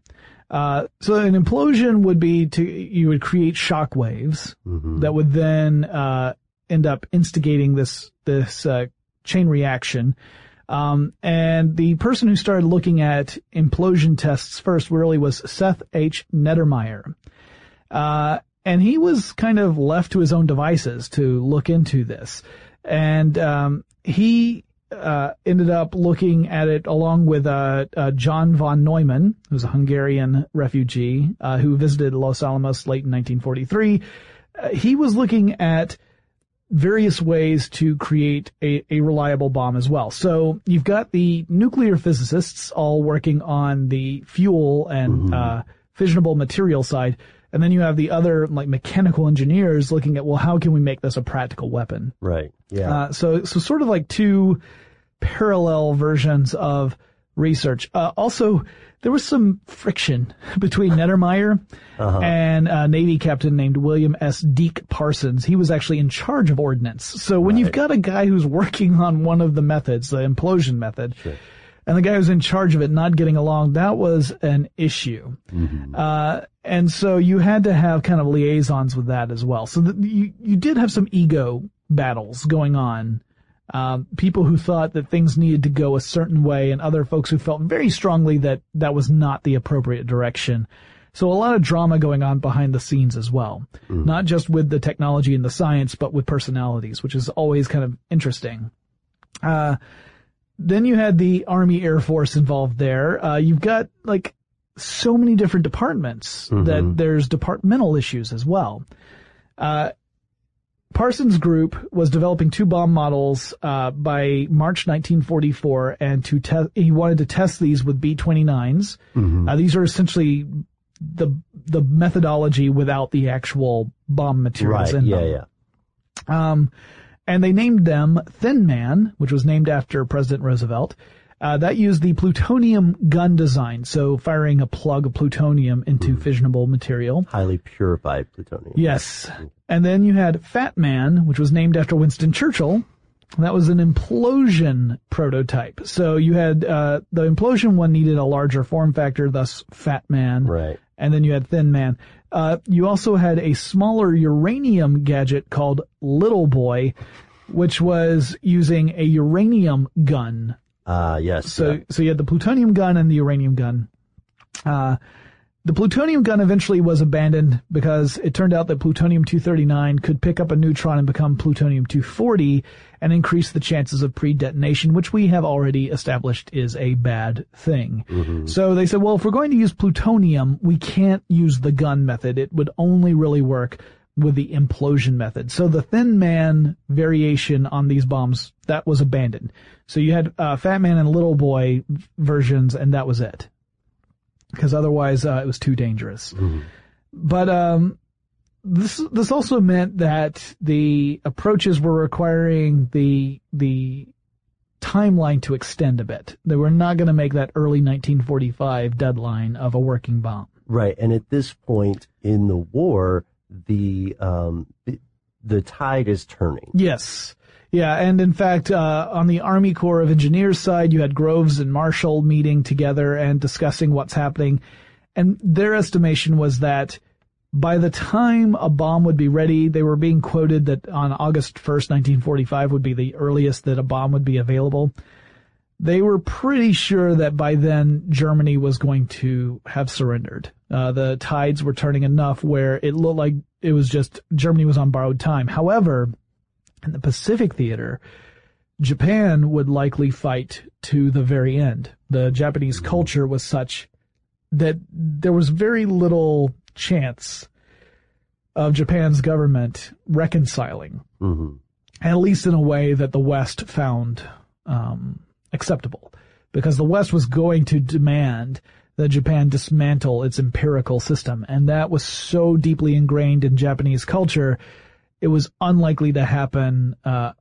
Uh, so an implosion would be to you would create shock waves that would then uh, end up instigating this this uh, chain reaction. Um, and the person who started looking at implosion tests first really was Seth H. Neddermeyer. Uh, and he was kind of left to his own devices to look into this. And, um, he, uh, ended up looking at it along with, uh, uh, John von Neumann, who's a Hungarian refugee, uh, who visited Los Alamos late in 1943. Uh, he was looking at various ways to create a, a reliable bomb as well. So you've got the nuclear physicists all working on the fuel and uh, fissionable material side, and then you have the other like mechanical engineers looking at well, how can we make this a practical weapon? Right. Yeah. Uh, so so sort of like two parallel versions of research. Uh, also, there was some friction (laughs) between Neddermeyer uh-huh. and a Navy captain named William S. Deak Parsons. He was actually in charge of ordnance. So when you've got a guy who's (laughs) working on one of the methods, the implosion method, and the guy who's in charge of it not getting along, that was an issue. Mm-hmm. Uh, and so you had to have kind of liaisons with that as well. So that you, you did have some ego battles going on. Um, people who thought that things needed to go a certain way and other folks who felt very strongly that that was not the appropriate direction. So a lot of drama going on behind the scenes as well. Not just with the technology and the science, but with personalities, which is always kind of interesting. Uh, then you had the Army Air Force involved there. Uh, you've got like so many different departments that there's departmental issues as well. Uh, Parsons Group was developing two bomb models uh, by March 1944, and to te- he wanted to test these with B-29s. Uh, these are essentially the the methodology without the actual bomb materials right. in Yeah. them. Yeah. Um, and they named them Thin Man, which was named after President Roosevelt. Uh, that used the plutonium gun design, so firing a plug of plutonium into fissionable material. Highly purified plutonium. Yes. And then you had Fat Man, which was named after Winston Churchill. That was an implosion prototype. So you had uh, the implosion one needed a larger form factor, thus Fat Man. Right. And then you had Thin Man. Uh, you also had a smaller uranium gadget called Little Boy, which was using a uranium gun. Uh, yes. So yeah. so you had the plutonium gun and the uranium gun. Uh, the plutonium gun eventually was abandoned because it turned out that plutonium-239 could pick up a neutron and become plutonium-240 and increase the chances of pre-detonation, which we have already established is a bad thing. So they said, well, if we're going to use plutonium, we can't use the gun method. It would only really work with the implosion method. So the thin man variation on these bombs, that was abandoned. So you had uh, Fat Man and Little Boy versions, and that was it because otherwise uh, it was too dangerous. But um, this this also meant that the approaches were requiring the the timeline to extend a bit. They were not going to make that early 1945 deadline of a working bomb. Right, and at this point in the war, the um, the, tide is turning. Yes. Yeah, and in fact, uh, on the Army Corps of Engineers side, you had Groves and Marshall meeting together and discussing what's happening. And their estimation was that by the time a bomb would be ready, they were being quoted that on August 1st, 1945 would be the earliest that a bomb would be available. They were pretty sure that by then Germany was going to have surrendered. Uh, the tides were turning enough where it looked like it was just Germany was on borrowed time. However, in the Pacific theater, Japan would likely fight to the very end. The Japanese culture was such that there was very little chance of Japan's government reconciling, hmm at least in a way that the West found um, acceptable, because the West was going to demand that Japan dismantle its empirical system, and that was so deeply ingrained in Japanese culture, it was unlikely to happen uh,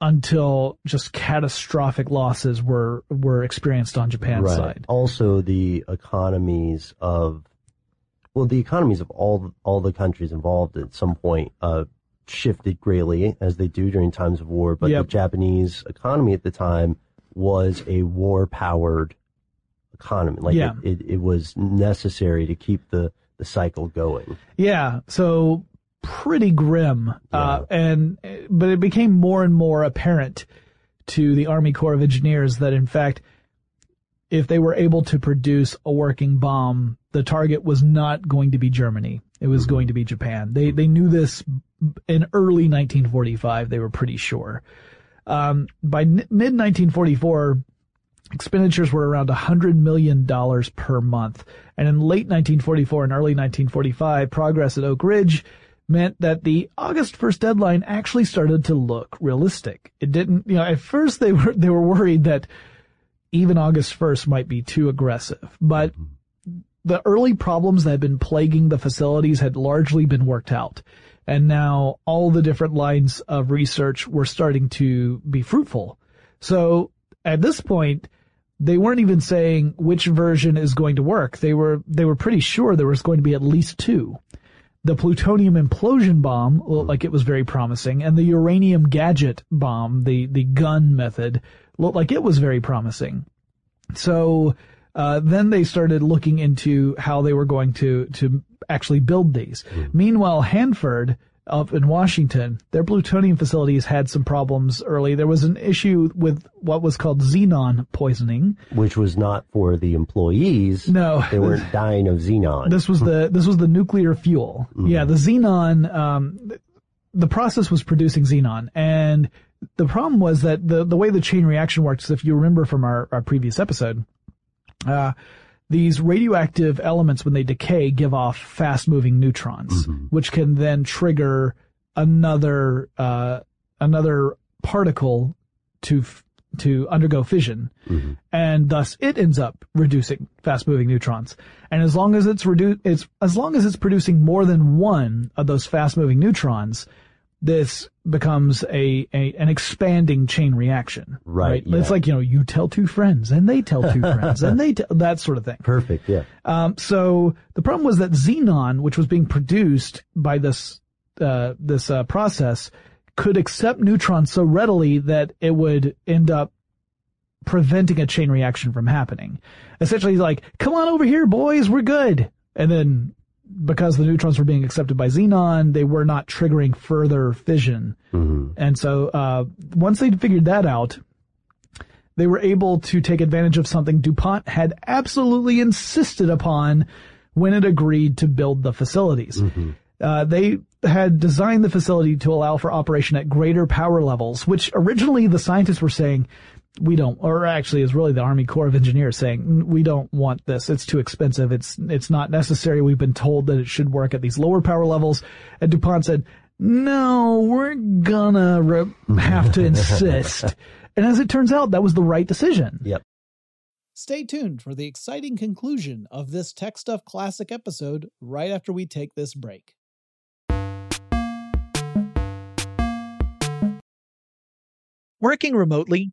until just catastrophic losses were were experienced on Japan's Right. side. Also, the economies of well, the economies of all all the countries involved at some point uh, shifted greatly as they do during times of war. But Yep. the Japanese economy at the time was a war powered economy. Like Yeah. it, it, it was necessary to keep the the cycle going. Yeah, so pretty grim. Uh, and, but it became more and more apparent to the Army Corps of Engineers that in fact, if they were able to produce a working bomb, the target was not going to be Germany. It was going to be Japan. They, they knew this in early 1945. They were pretty sure. Um, by mid 1944, expenditures were around $100 million per month. And in late 1944 and early 1945, progress at Oak Ridge meant that the August 1st deadline actually started to look realistic. It didn't, you know, at first they were, they were worried that even August 1st might be too aggressive, but the early problems that had been plaguing the facilities had largely been worked out. And now all the different lines of research were starting to be fruitful. So at this point, they weren't even saying which version is going to work. They were, they were pretty sure there was going to be at least two. The plutonium implosion bomb looked hmm. like it was very promising, and the uranium gadget bomb, the, the gun method, looked like it was very promising. So uh, then they started looking into how they were going to to actually build these. Meanwhile, Hanford up in Washington, their plutonium facilities had some problems early. There was an issue with what was called xenon poisoning. Which was not for the employees. No. They weren't (laughs) dying of xenon. This was the this was the nuclear fuel. Yeah, the xenon. Um, the process was producing xenon, and the problem was that the the way the chain reaction works. If you remember from our, our previous episode, uh, these radioactive elements, when they decay, give off fast moving neutrons, which can then trigger another uh, another particle to f- to undergo fission, and thus it ends up reducing fast moving neutrons. And as long as it's redu- it's as long as it's producing more than one of those fast moving neutrons, this becomes a, a an expanding chain reaction. Right, It's yeah. like you know you tell two friends and they tell two friends and they (laughs) tell that sort of thing. Perfect. Yeah. Um, so the problem was that xenon, which was being produced by this uh, this uh, process, could accept neutrons so readily that it would end up preventing a chain reaction from happening. Essentially like, come on over here, boys, we're good. And then because the neutrons were being accepted by xenon, they were not triggering further fission. Mm-hmm. And so, uh, once they figured that out, they were able to take advantage of something DuPont had absolutely insisted upon when it agreed to build the facilities. Mm-hmm. Uh, they had designed the facility to allow for operation at greater power levels, which originally the scientists were saying, we don't, or actually is really the Army Corps of Engineers saying, we don't want this. It's too expensive. It's, it's not necessary. We've been told that it should work at these lower power levels. And DuPont said, no, we're gonna re- have to insist. (laughs) And as it turns out, that was the right decision. Yep. Stay tuned for the exciting conclusion of this TechStuff Classic episode right after we take this break. Working remotely,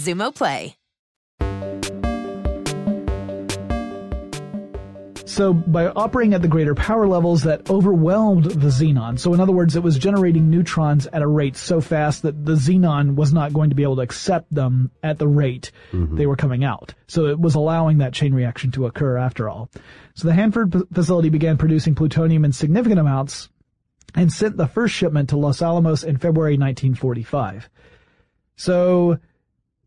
Xumo Play. So by operating at the greater power levels that overwhelmed the xenon, so in other words, it was generating neutrons at a rate so fast that the xenon was not going to be able to accept them at the rate mm-hmm. they were coming out. So it was allowing that chain reaction to occur after all. So the Hanford facility began producing plutonium in significant amounts and sent the first shipment to Los Alamos in February 1945. So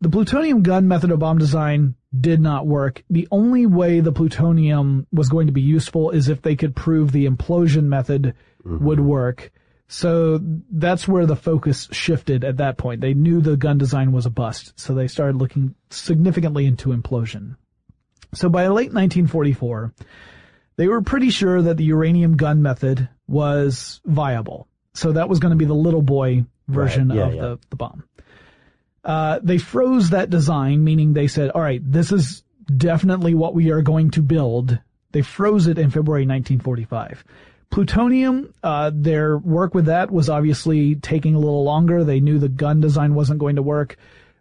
the plutonium gun method of bomb design did not work. The only way the plutonium was going to be useful is if they could prove the implosion method mm-hmm. would work. So that's where the focus shifted at that point. They knew the gun design was a bust, so they started looking significantly into implosion. So by late 1944, they were pretty sure that the uranium gun method was viable. So that was going to be the little boy version right. yeah, of yeah. The, the bomb. Uh, they froze that design, meaning they said, all right, this is definitely what we are going to build They froze it in February 1945. Plutonium, uh, their work with that was obviously taking a little longer. They knew the gun design wasn't going to work.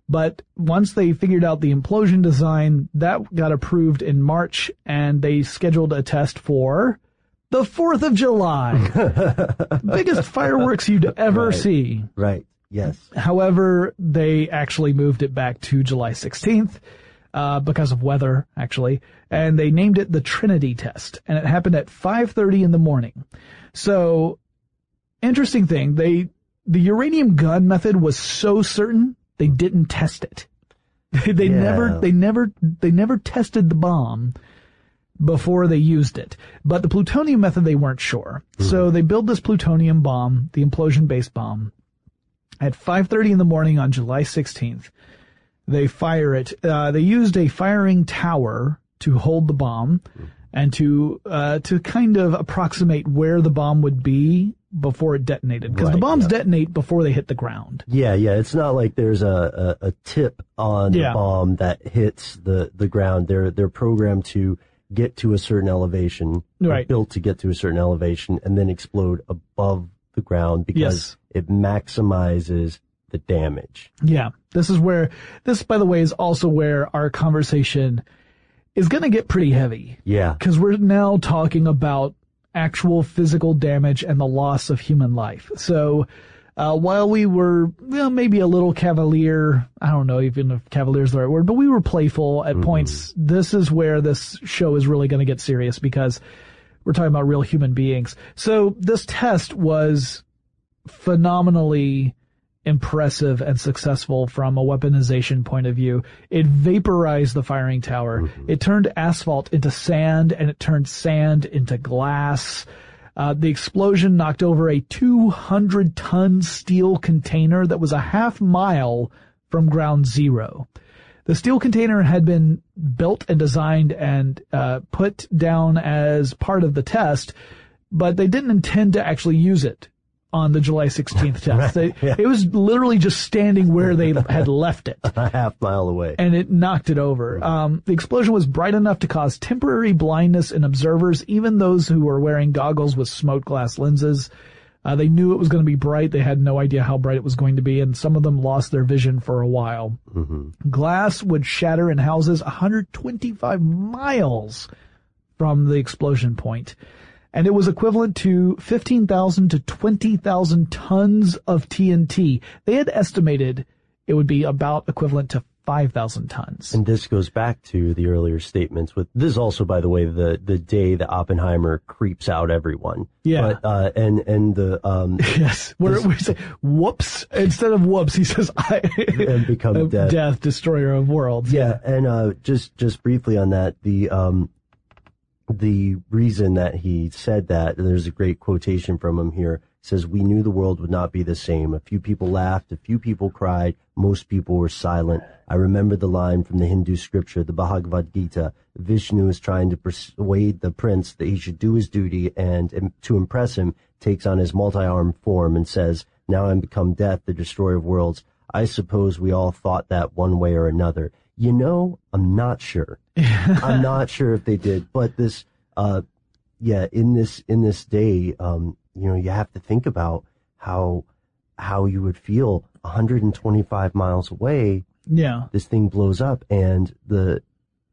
But once they figured out the implosion design, that got approved in March and they scheduled a test for the 4th of July. (laughs) Biggest fireworks you'd ever Right. see. Right. Yes. However, they actually moved it back to July 16th uh, because of weather, actually, and they named it the Trinity test, and it happened at 5:30 in the morning. So, interesting thing, they the uranium gun method was so certain they didn't test it. (laughs) they Yeah. never they never they never tested the bomb before they used it. But the plutonium method they weren't sure. So they build this plutonium bomb, the implosion based bomb at 5:30 in the morning on July 16th. They fire it. Uh, they used a firing tower to hold the bomb and to uh, to kind of approximate where the bomb would be before it detonated because the bombs yeah. detonate before they hit the ground. Yeah, yeah. It's not like there's a, a, a tip on Yeah. the bomb that hits the, the ground. They're they're programmed to get to a certain elevation, Right. built to get to a certain elevation, and then explode above ground because Yes. it maximizes the damage. Yeah. This is where, this, by the way, is also where our conversation is going to get pretty heavy. Yeah. Because we're now talking about actual physical damage and the loss of human life. So, uh, while we were, well, maybe a little cavalier, I don't know even if cavalier is the right word, but we were playful at points. This is where this show is really going to get serious because we're talking about real human beings. So this test was phenomenally impressive and successful from a weaponization point of view. It vaporized the firing tower. It turned asphalt into sand and it turned sand into glass. Uh, the explosion knocked over a 200 ton steel container that was a half mile from ground zero. The steel container had been built and designed and uh, put down as part of the test, but they didn't intend to actually use it on the July 16th (laughs) test. They, It was literally just standing where they (laughs) had left it A half mile away. and it knocked it over. Um, the explosion was bright enough to cause temporary blindness in observers, even those who were wearing goggles with smoked glass lenses. Uh, they knew it was going to be bright. They had no idea how bright it was going to be, and some of them lost their vision for a while. Glass would shatter in houses 125 miles from the explosion point, and it was equivalent to 15,000 to 20,000 tons of TNT. They had estimated it would be about equivalent to 5,000 tons. And this goes back to the earlier statements with this is also, by the way, the, the day that Oppenheimer creeps out everyone. Yeah. But, uh, and, and the, um, (laughs) Yes, where we say whoops instead of whoops, he says I (laughs) And become (laughs) death. death, destroyer of worlds. Yeah, and uh, just just briefly on that, the um, the reason that he said that, there's a great quotation from him here. Says, "We knew the world would not be the same. A few people laughed, a few people cried, most people were silent. I remember the line from the Hindu scripture, the Bhagavad Gita. Vishnu is trying to persuade the prince that he should do his duty, and, and to impress him, takes on his multi-armed form and says, "Now I'm become death, the destroyer of worlds." I suppose we all thought that one way or another. You know, I'm not sure. (laughs) I'm not sure if they did, but this, uh, yeah, in this, in this day, um, you know, you have to think about how, how you would feel 125 miles away. Yeah. This thing blows up and the,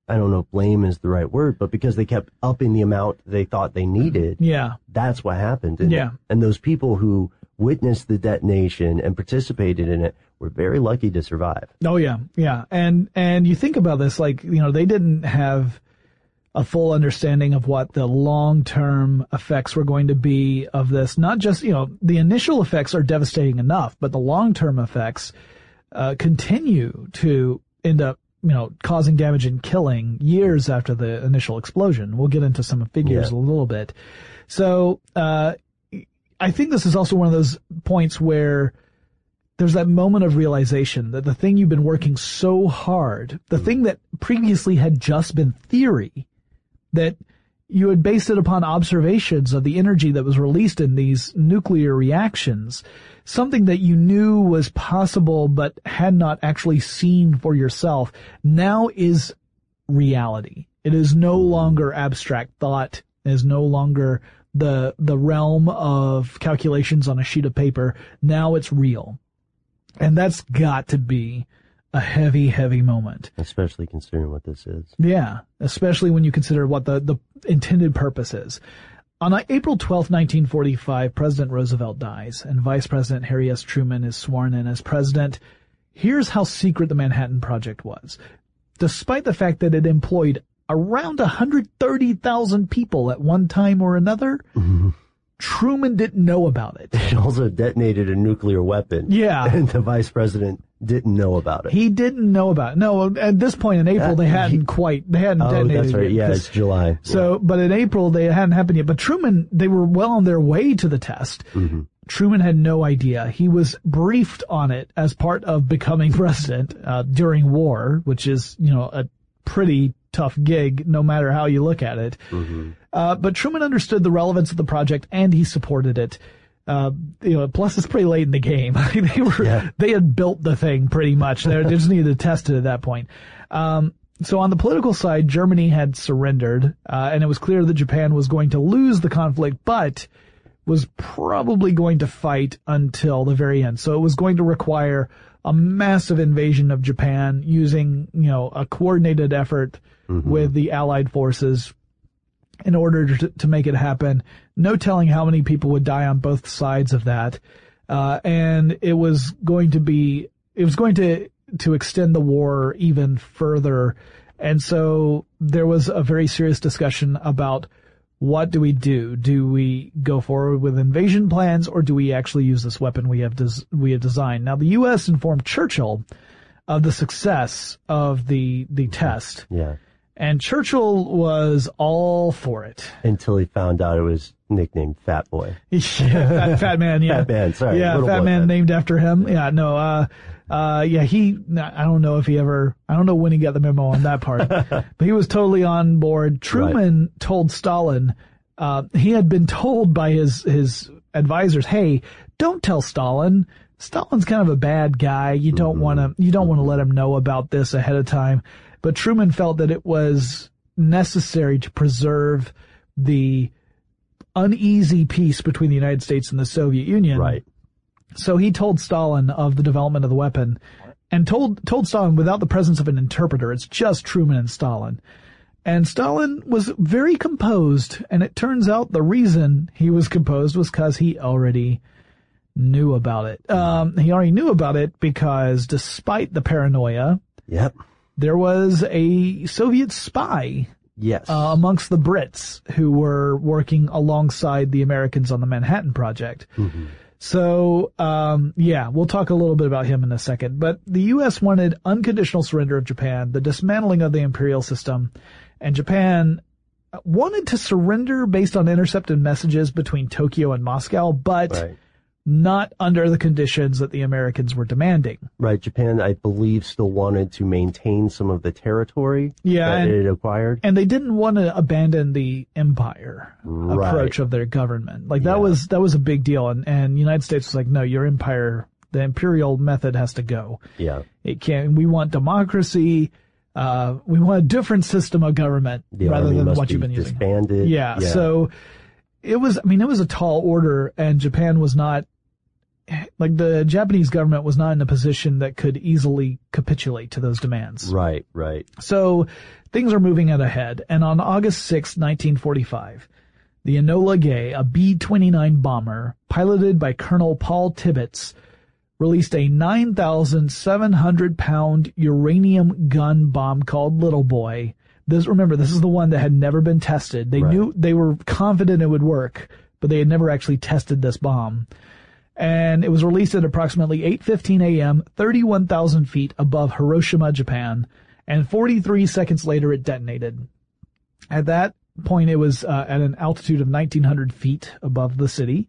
I don't know if blame is the right word, but because they kept upping the amount they thought they needed, Yeah. that's what happened. And, Yeah. And those people who witnessed the detonation and participated in it were very lucky to survive. Oh yeah, yeah. And and you think about this, like you know, they didn't have a full understanding of what the long term effects were going to be of this. Not just you know, the initial effects are devastating enough, but the long term effects uh, continue to end up you know causing damage and killing years after the initial explosion. We'll get into some figures Yeah. a little bit. So uh, I think this is also one of those points where there's that moment of realization that the thing you've been working so hard, the thing that previously had just been theory, that you had based it upon observations of the energy that was released in these nuclear reactions, something that you knew was possible but had not actually seen for yourself, now is reality. It is no hmm. longer abstract thought. It is no longer the the realm of calculations on a sheet of paper. Now it's real. And that's got to be a heavy, heavy moment. Especially considering what this is. Yeah, especially when you consider what the, the intended purpose is. On April 12, 1945, President Roosevelt dies, and Vice President Harry S. Truman is sworn in as president. Here's how secret the Manhattan Project was. Despite the fact that it employed around 130,000 people at one time or another. (laughs) Truman didn't know about it. It also detonated a nuclear weapon. Yeah. And the vice president didn't know about it. He didn't know about it. No, at this point in April, they hadn't he, quite, they hadn't oh, detonated that's right. Yeah, it's July. So, yeah. but in April, they hadn't happened yet. But Truman, they were well on their way to the test. Mm-hmm. Truman had no idea. He was briefed on it as part of becoming (laughs) president uh, during war, which is, you know, a pretty tough gig, no matter how you look at it. Mm-hmm. Uh, but Truman understood the relevance of the project and he supported it. Uh, you know, plus it's pretty late in the game. (laughs) they were, yeah. they had built the thing pretty much. They just needed to test it at that point. Um, so on the political side, Germany had surrendered, uh, and it was clear that Japan was going to lose the conflict, but was probably going to fight until the very end. So it was going to require a massive invasion of Japan using, you know, a coordinated effort mm-hmm. with the Allied forces in order to, to, make it happen. No telling how many people would die on both sides of that. Uh, and it was going to be, it was going to, to extend the war even further. And so there was a very serious discussion about what do we do? Do we go forward with invasion plans or do we actually use this weapon we have des- we have designed? Now the U.S. informed Churchill of the success of the the test. Yeah. And Churchill was all for it. Until he found out it was nicknamed Fat Boy. (laughs) yeah, fat, fat, Man, yeah. Fat Man, sorry. Yeah, Fat Man named after him. Yeah, no, uh, uh, yeah, he, I don't know if he ever, I don't know when he got the memo on that part, (laughs) but he was totally on board. Truman right. told Stalin, uh, he had been told by his, his advisors, hey, don't tell Stalin. Stalin's kind of a bad guy. You don't mm-hmm. want to, you don't want to let him know about this ahead of time. But Truman felt that it was necessary to preserve the uneasy peace between the United States and the Soviet Union. Right. So he told Stalin of the development of the weapon and told, told Stalin without the presence of an interpreter. It's just Truman and Stalin. And Stalin was very composed, and it turns out the reason he was composed was because he already knew about it. Um, he already knew about it because despite the paranoia, yep, there was a Soviet spy Yes. Uh, amongst the Brits who were working alongside the Americans on the Manhattan Project. Mm-hmm. So, um, yeah, we'll talk a little bit about him in a second. But the U.S. wanted unconditional surrender of Japan, the dismantling of the imperial system, and Japan wanted to surrender based on intercepted messages between Tokyo and Moscow, but right not under the conditions that the Americans were demanding. Right. Japan, I believe, still wanted to maintain some of the territory yeah, that and, it acquired. And they didn't want to abandon the empire right. approach of their government. Like that yeah. was, that was a big deal. And, and United States was like, no, your empire, the imperial method has to go. Yeah. It can't, we want democracy. Uh, we want a different system of government the rather than what you've been disbanded. using. Yeah, yeah. So, it was, I mean, it was a tall order and Japan was not, like the Japanese government was not in a position that could easily capitulate to those demands. Right, right. So things are moving at a head. And on August 6, 1945, the Enola Gay, a B-29 bomber piloted by Colonel Paul Tibbets, released a 9,700 pound uranium gun bomb called Little Boy this, remember, this is the one that had never been tested. They right. knew, they were confident it would work, but they had never actually tested this bomb. And it was released at approximately 8.15 a.m., 31,000 feet above Hiroshima, Japan, and 43 seconds later it detonated. At that point, it was uh, at an altitude of 1,900 feet above the city,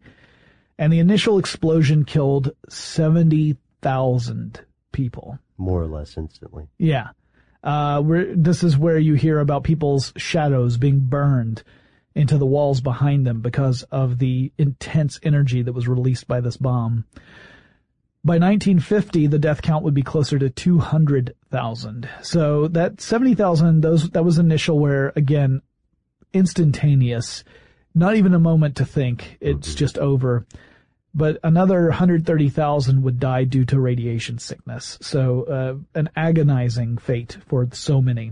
and the initial explosion killed 70,000 people. More or less instantly. Yeah uh, where this is where you hear about people's shadows being burned into the walls behind them because of the intense energy that was released by this bomb. By 1950, the death count would be closer to 200,000. So that 70,000, those, that was initial where, again, instantaneous, not even a moment to think. It's just over. But another 130,000 would die due to radiation sickness. So, uh, an agonizing fate for so many.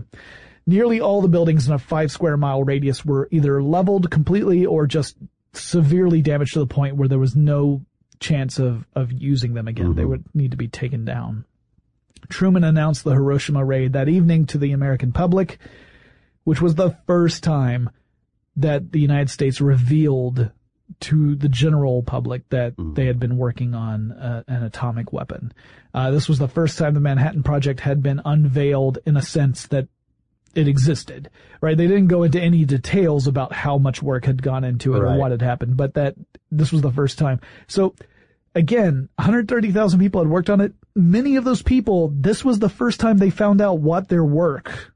Nearly all the buildings in a five square mile radius were either leveled completely or just severely damaged to the point where there was no chance of, of using them again. They would need to be taken down. Truman announced the Hiroshima raid that evening to the American public, which was the first time that the United States revealed to the general public that they had been working on uh, an atomic weapon. Uh, this was the first time the Manhattan Project had been unveiled in a sense that it existed, right? They didn't go into any details about how much work had gone into it Right. or what had happened, but that this was the first time. So again, 130,000 people had worked on it. Many of those people, this was the first time they found out what their work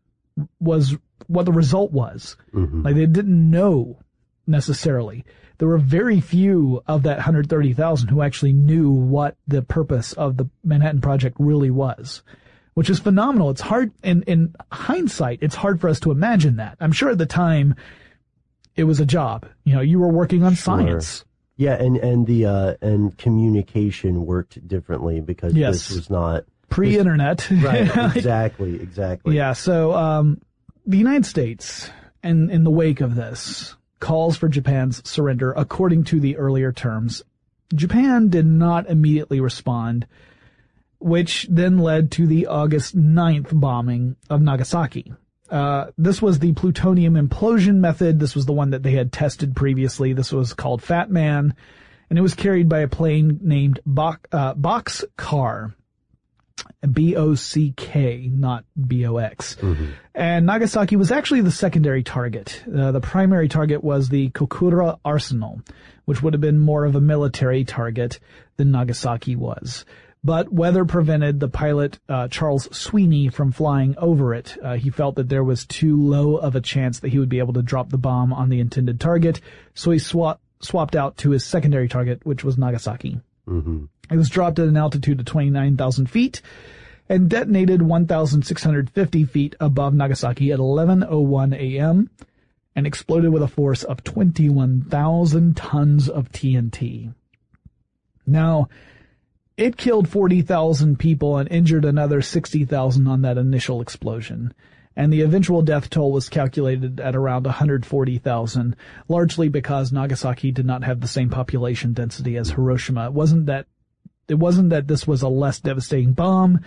was, what the result was. Like they didn't know necessarily. There were very few of that 130,000 who actually knew what the purpose of the Manhattan Project really was, which is phenomenal. It's hard, in, in hindsight, it's hard for us to imagine that. I'm sure at the time it was a job. You know, you were working on science. Yeah, and and the uh, and communication worked differently because Yes. this was not Pre-internet. right. (laughs) exactly, exactly. Yeah, so um, the United States, and in the wake of this, calls for Japan's surrender according to the earlier terms. Japan did not immediately respond, which then led to the August 9th bombing of Nagasaki. Uh, this was the plutonium implosion method. This was the one that they had tested previously. This was called Fat Man, and it was carried by a plane named Bok, uh, Bockscar. B-O-C-K, not B-O-X. And Nagasaki was actually the secondary target. Uh, the primary target was the Kokura Arsenal, which would have been more of a military target than Nagasaki was. But weather prevented the pilot, uh, Charles Sweeney from flying over it. Uh, he felt that there was too low of a chance that he would be able to drop the bomb on the intended target, so he swap, swapped out to his secondary target, which was Nagasaki. It was dropped at an altitude of 29,000 feet and detonated 1,650 feet above Nagasaki at 11:01 a.m. and exploded with a force of 21,000 tons of TNT. Now, it killed 40,000 people and injured another 60,000 on that initial explosion. And the eventual death toll was calculated at around 140,000, largely because Nagasaki did not have the same population density as Hiroshima. It wasn't that it wasn't that this was a less devastating bomb.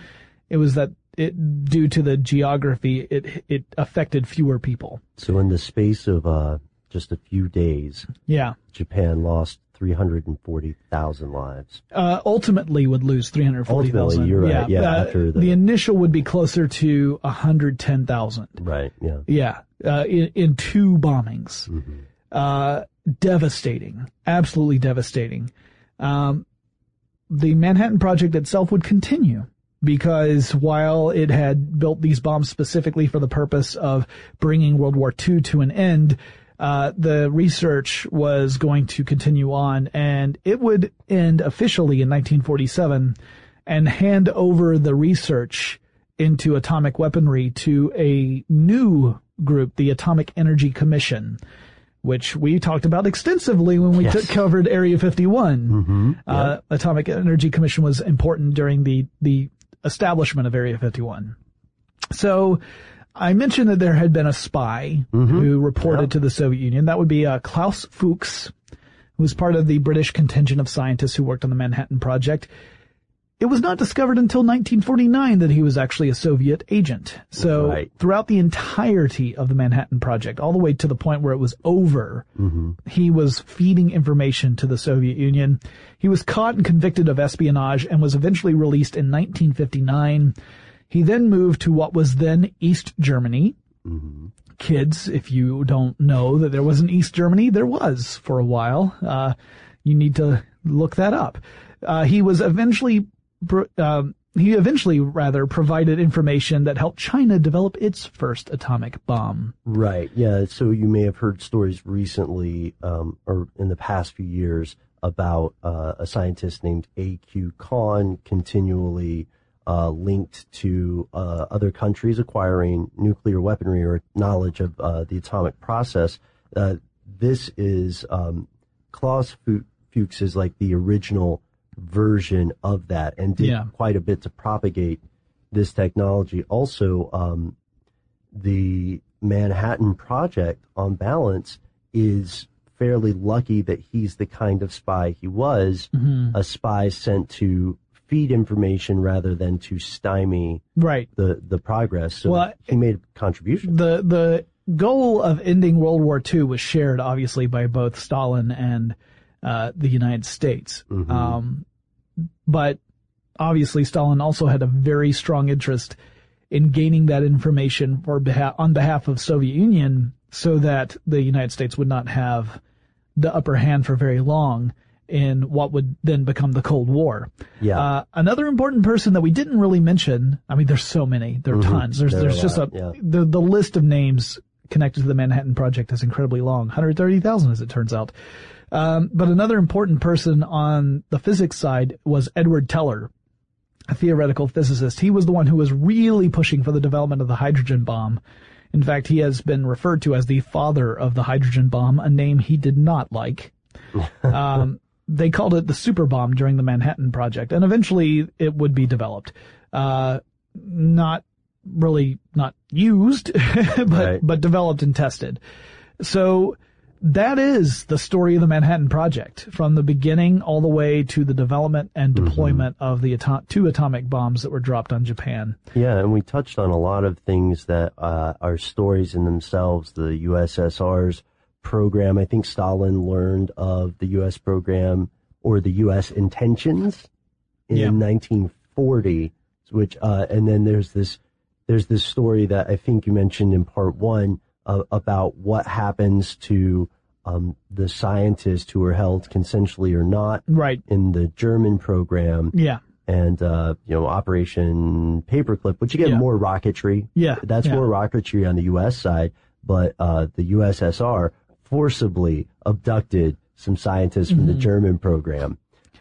It was that it, due to the geography, it, it affected fewer people. So in the space of uh, just a few days, Yeah. Japan lost 340,000 lives. Uh, ultimately would lose 340,000. Ultimately, you're right. Yeah, uh, after the- the initial would be closer to 110,000. Right. Yeah. Yeah, uh, in, in two bombings. Uh, devastating. Absolutely devastating. Um, the Manhattan Project itself would continue because while it had built these bombs specifically for the purpose of bringing World War II to an end, uh, the research was going to continue on and it would end officially in 1947 and hand over the research into atomic weaponry to a new group, the Atomic Energy Commission, which we talked about extensively when we Yes. took, covered Area 51. Uh, Atomic Energy Commission was important during the, the establishment of Area 51. So I mentioned that there had been a spy who reported to the Soviet Union. That would be uh, Klaus Fuchs, who was part of the British contingent of scientists who worked on the Manhattan Project. It was not discovered until 1949 that he was actually a Soviet agent. So Right. throughout the entirety of the Manhattan Project, all the way to the point where it was over, he was feeding information to the Soviet Union. He was caught and convicted of espionage and was eventually released in 1959. He then moved to what was then East Germany. Kids, if you don't know that there was an East Germany, there was for a while. Uh, you need to look that up. Uh, he was eventually, um, he eventually rather provided information that helped China develop its first atomic bomb. Right. Yeah. So you may have heard stories recently, um, or in the past few years, about uh, a scientist named A.Q. Khan continually uh, linked to uh, other countries acquiring nuclear weaponry or knowledge of uh, the atomic process. Uh, this is um, Klaus Fuchs is like the original version of that and did Yeah. quite a bit to propagate this technology. Also, um, the Manhattan Project, on balance, is fairly lucky that he's the kind of spy he was, Mhm. a spy sent to feed information rather than to stymie Right. the, the progress. So Well, he made a contribution. The the goal of ending World War II was shared obviously by both Stalin and uh, the United States. Mhm. Um, but obviously Stalin also had a very strong interest in gaining that information for behalf, on behalf of Soviet Union so that the United States would not have the upper hand for very long in what would then become the Cold War. Yeah. Uh, another important person that we didn't really mention, I mean, there's so many, there are Mhm. tons. There's, There there's a just lot, a, yeah. the, the list of names connected to the Manhattan Project is incredibly long. 130,000 as it turns out. Um, but another important person on the physics side was Edward Teller, a theoretical physicist. He was the one who was really pushing for the development of the hydrogen bomb. In fact, he has been referred to as the father of the hydrogen bomb, a name he did not like. (laughs) um, they called it the super bomb during the Manhattan Project, and eventually it would be developed. Uh, not really not used, (laughs) but Right. but developed and tested. So that is the story of the Manhattan Project from the beginning all the way to the development and deployment of the atom- two atomic bombs that were dropped on Japan. Yeah, and we touched on a lot of things that uh, are stories in themselves. The USSR's program. I think Stalin learned of the U.S. program or the U.S. intentions in Yeah. 1940, which uh, and then there's this there's this story that I think you mentioned in part one uh, about what happens to um, the scientists who are held consensually or not Right. in the German program Yeah. and uh, you know Operation Paperclip, which again Yeah. more rocketry. Yeah, that's yeah. more rocketry on the U.S. side, but uh, the USSR forcibly abducted some scientists from the German program.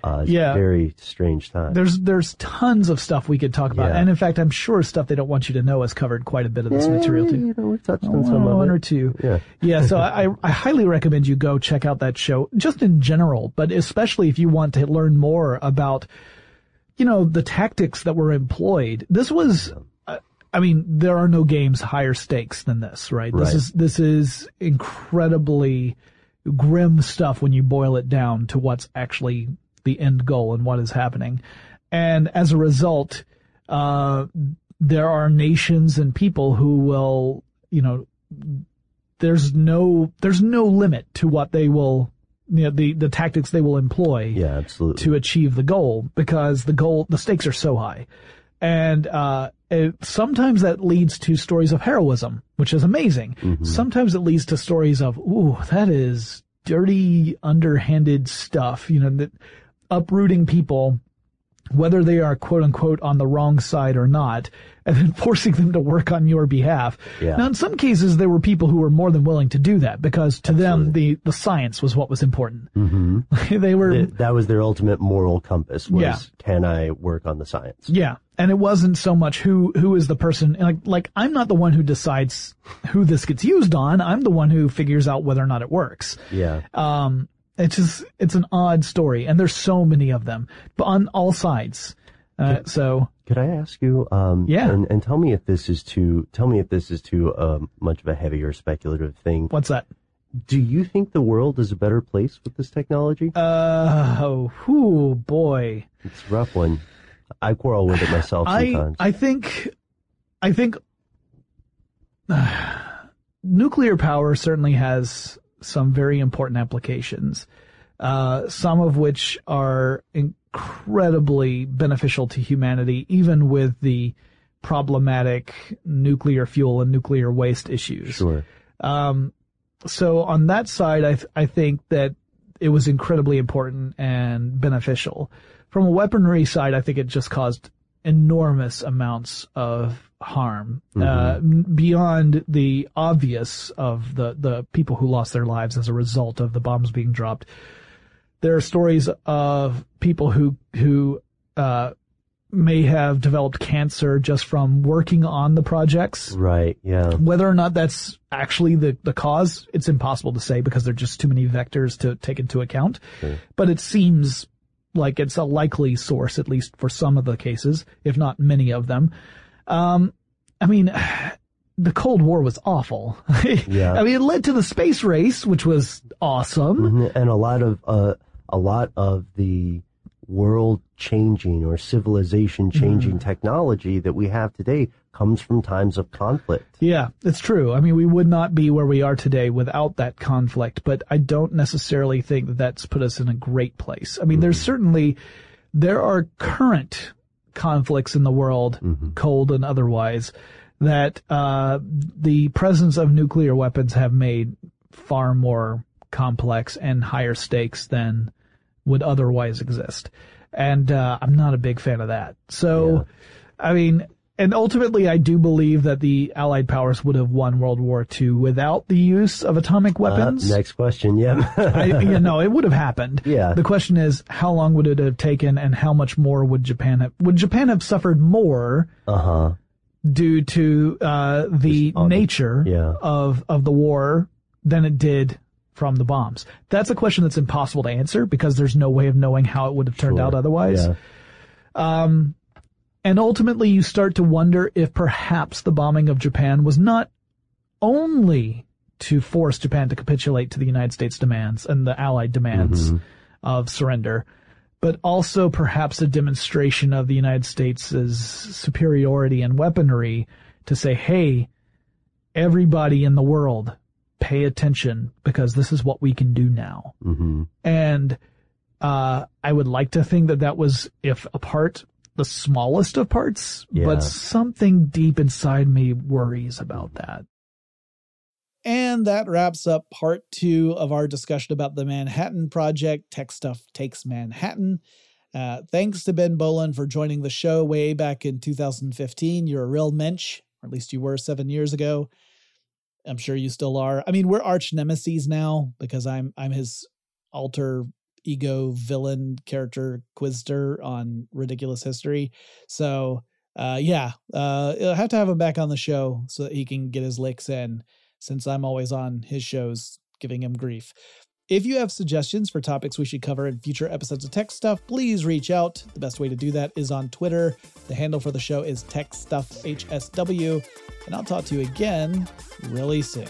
Uh. Yeah. very strange time. There's there's tons of stuff we could talk about, Yeah. and in fact, I'm sure stuff they don't want you to know has covered quite a bit of this material too. you know, we've touched on some One, of one it. or two. Yeah. Yeah, so (laughs) I, I highly recommend you go check out that show, just in general, but especially if you want to learn more about, you know, the tactics that were employed. This was, uh, I mean, there are no games higher stakes than this, right? This is, this is incredibly grim stuff when you boil it down to what's actually the end goal and what is happening. And as a result, uh, there are nations and people who will, you know, there's no there's no limit to what they will you know the the tactics they will employ Yeah, absolutely. to achieve the goal because the goal the stakes are so high and uh it, sometimes that leads to stories of heroism which is amazing sometimes it leads to stories of ooh that is dirty underhanded stuff you know that uprooting people whether they are quote unquote on the wrong side or not, and then (laughs) forcing them to work on your behalf. Yeah. Now, in some cases, there were people who were more than willing to do that because to them, the, the science was what was important. hmm (laughs) they were, Th- that was their ultimate moral compass. Was Yeah. can I work on the science? yeah. And it wasn't so much who, who is the person, like, like, I'm not the one who decides who this gets used on. I'm the one who figures out whether or not it works. Yeah. Um, it's just, it's an odd story and there's so many of them, but on all sides. Uh, so, Could I ask you? Um, Yeah. And, and tell me if this is too. Tell me if this is too um, much of a heavy or speculative thing. what's that? Do you think the world is a better place with this technology? Uh, oh, whew, boy. It's a rough one. I quarrel with it myself I sometimes. I think I think (sighs) nuclear power certainly has some very important applications. Uh, some of which are incredibly beneficial to humanity, even with the problematic nuclear fuel and nuclear waste issues. sure. Um, so on that side, I, th- I think that it was incredibly important and beneficial. From a weaponry side, I think it just caused enormous amounts of harm, uh, beyond the obvious of the, the people who lost their lives as a result of the bombs being dropped. there are stories of people who who uh, may have developed cancer just from working on the projects. Right. Yeah. Whether or not that's actually the, the cause, it's impossible to say because there are just too many vectors to take into account. Sure. But it seems like it's a likely source, at least for some of the cases, if not many of them. Um, I mean, (sighs) the Cold War was awful. (laughs) Yeah. I mean, it led to the space race, which was awesome. Mhm. And a lot of uh, a lot of the world changing or civilization changing Mm-hmm. technology that we have today comes from times of conflict. Yeah, it's true. I mean, we would not be where we are today without that conflict, but I don't necessarily think that that's put us in a great place. I mean, there's certainly, there are current conflicts in the world, cold and otherwise, that, uh, the presence of nuclear weapons have made far more complex and higher stakes than would otherwise exist. And, uh, I'm not a big fan of that. So, I mean, and ultimately, I do believe that the Allied powers would have won World War II without the use of atomic weapons. Uh, next question. Yeah. I, you know, it would have happened. Yeah. The question is, how long would it have taken, and how much more would Japan have? Would Japan have suffered more uh huh. due to uh, the nature yeah. of of the war than it did from the bombs? That's a question that's impossible to answer because there's no way of knowing how it would have turned Sure. out otherwise. Yeah. And ultimately, you start to wonder if perhaps the bombing of Japan was not only to force Japan to capitulate to the United States demands and the Allied demands of surrender, but also perhaps a demonstration of the United States' superiority in weaponry to say, hey, everybody in the world, pay attention because this is what we can do now. hmm And uh, I would like to think that that was, if a part, the smallest of parts, Yeah. but something deep inside me worries about that. And that wraps up part two of our discussion about the Manhattan Project. TechStuff Takes Manhattan. Uh, thanks to Ben Bowlin for joining the show way back in 2015. You're a real mensch, or at least you were seven years ago. I'm sure you still are. I mean, we're arch nemesis now because I'm I'm his alter ego villain character Quizster on Ridiculous History. So uh, yeah, uh, I'll have to have him back on the show so that he can get his licks in. Since I'm always on his shows giving him grief. If you have suggestions for topics we should cover in future episodes of TechStuff, please reach out. The best way to do that is on Twitter. The handle for the show is TechStuffHSW, and I'll talk to you again really soon.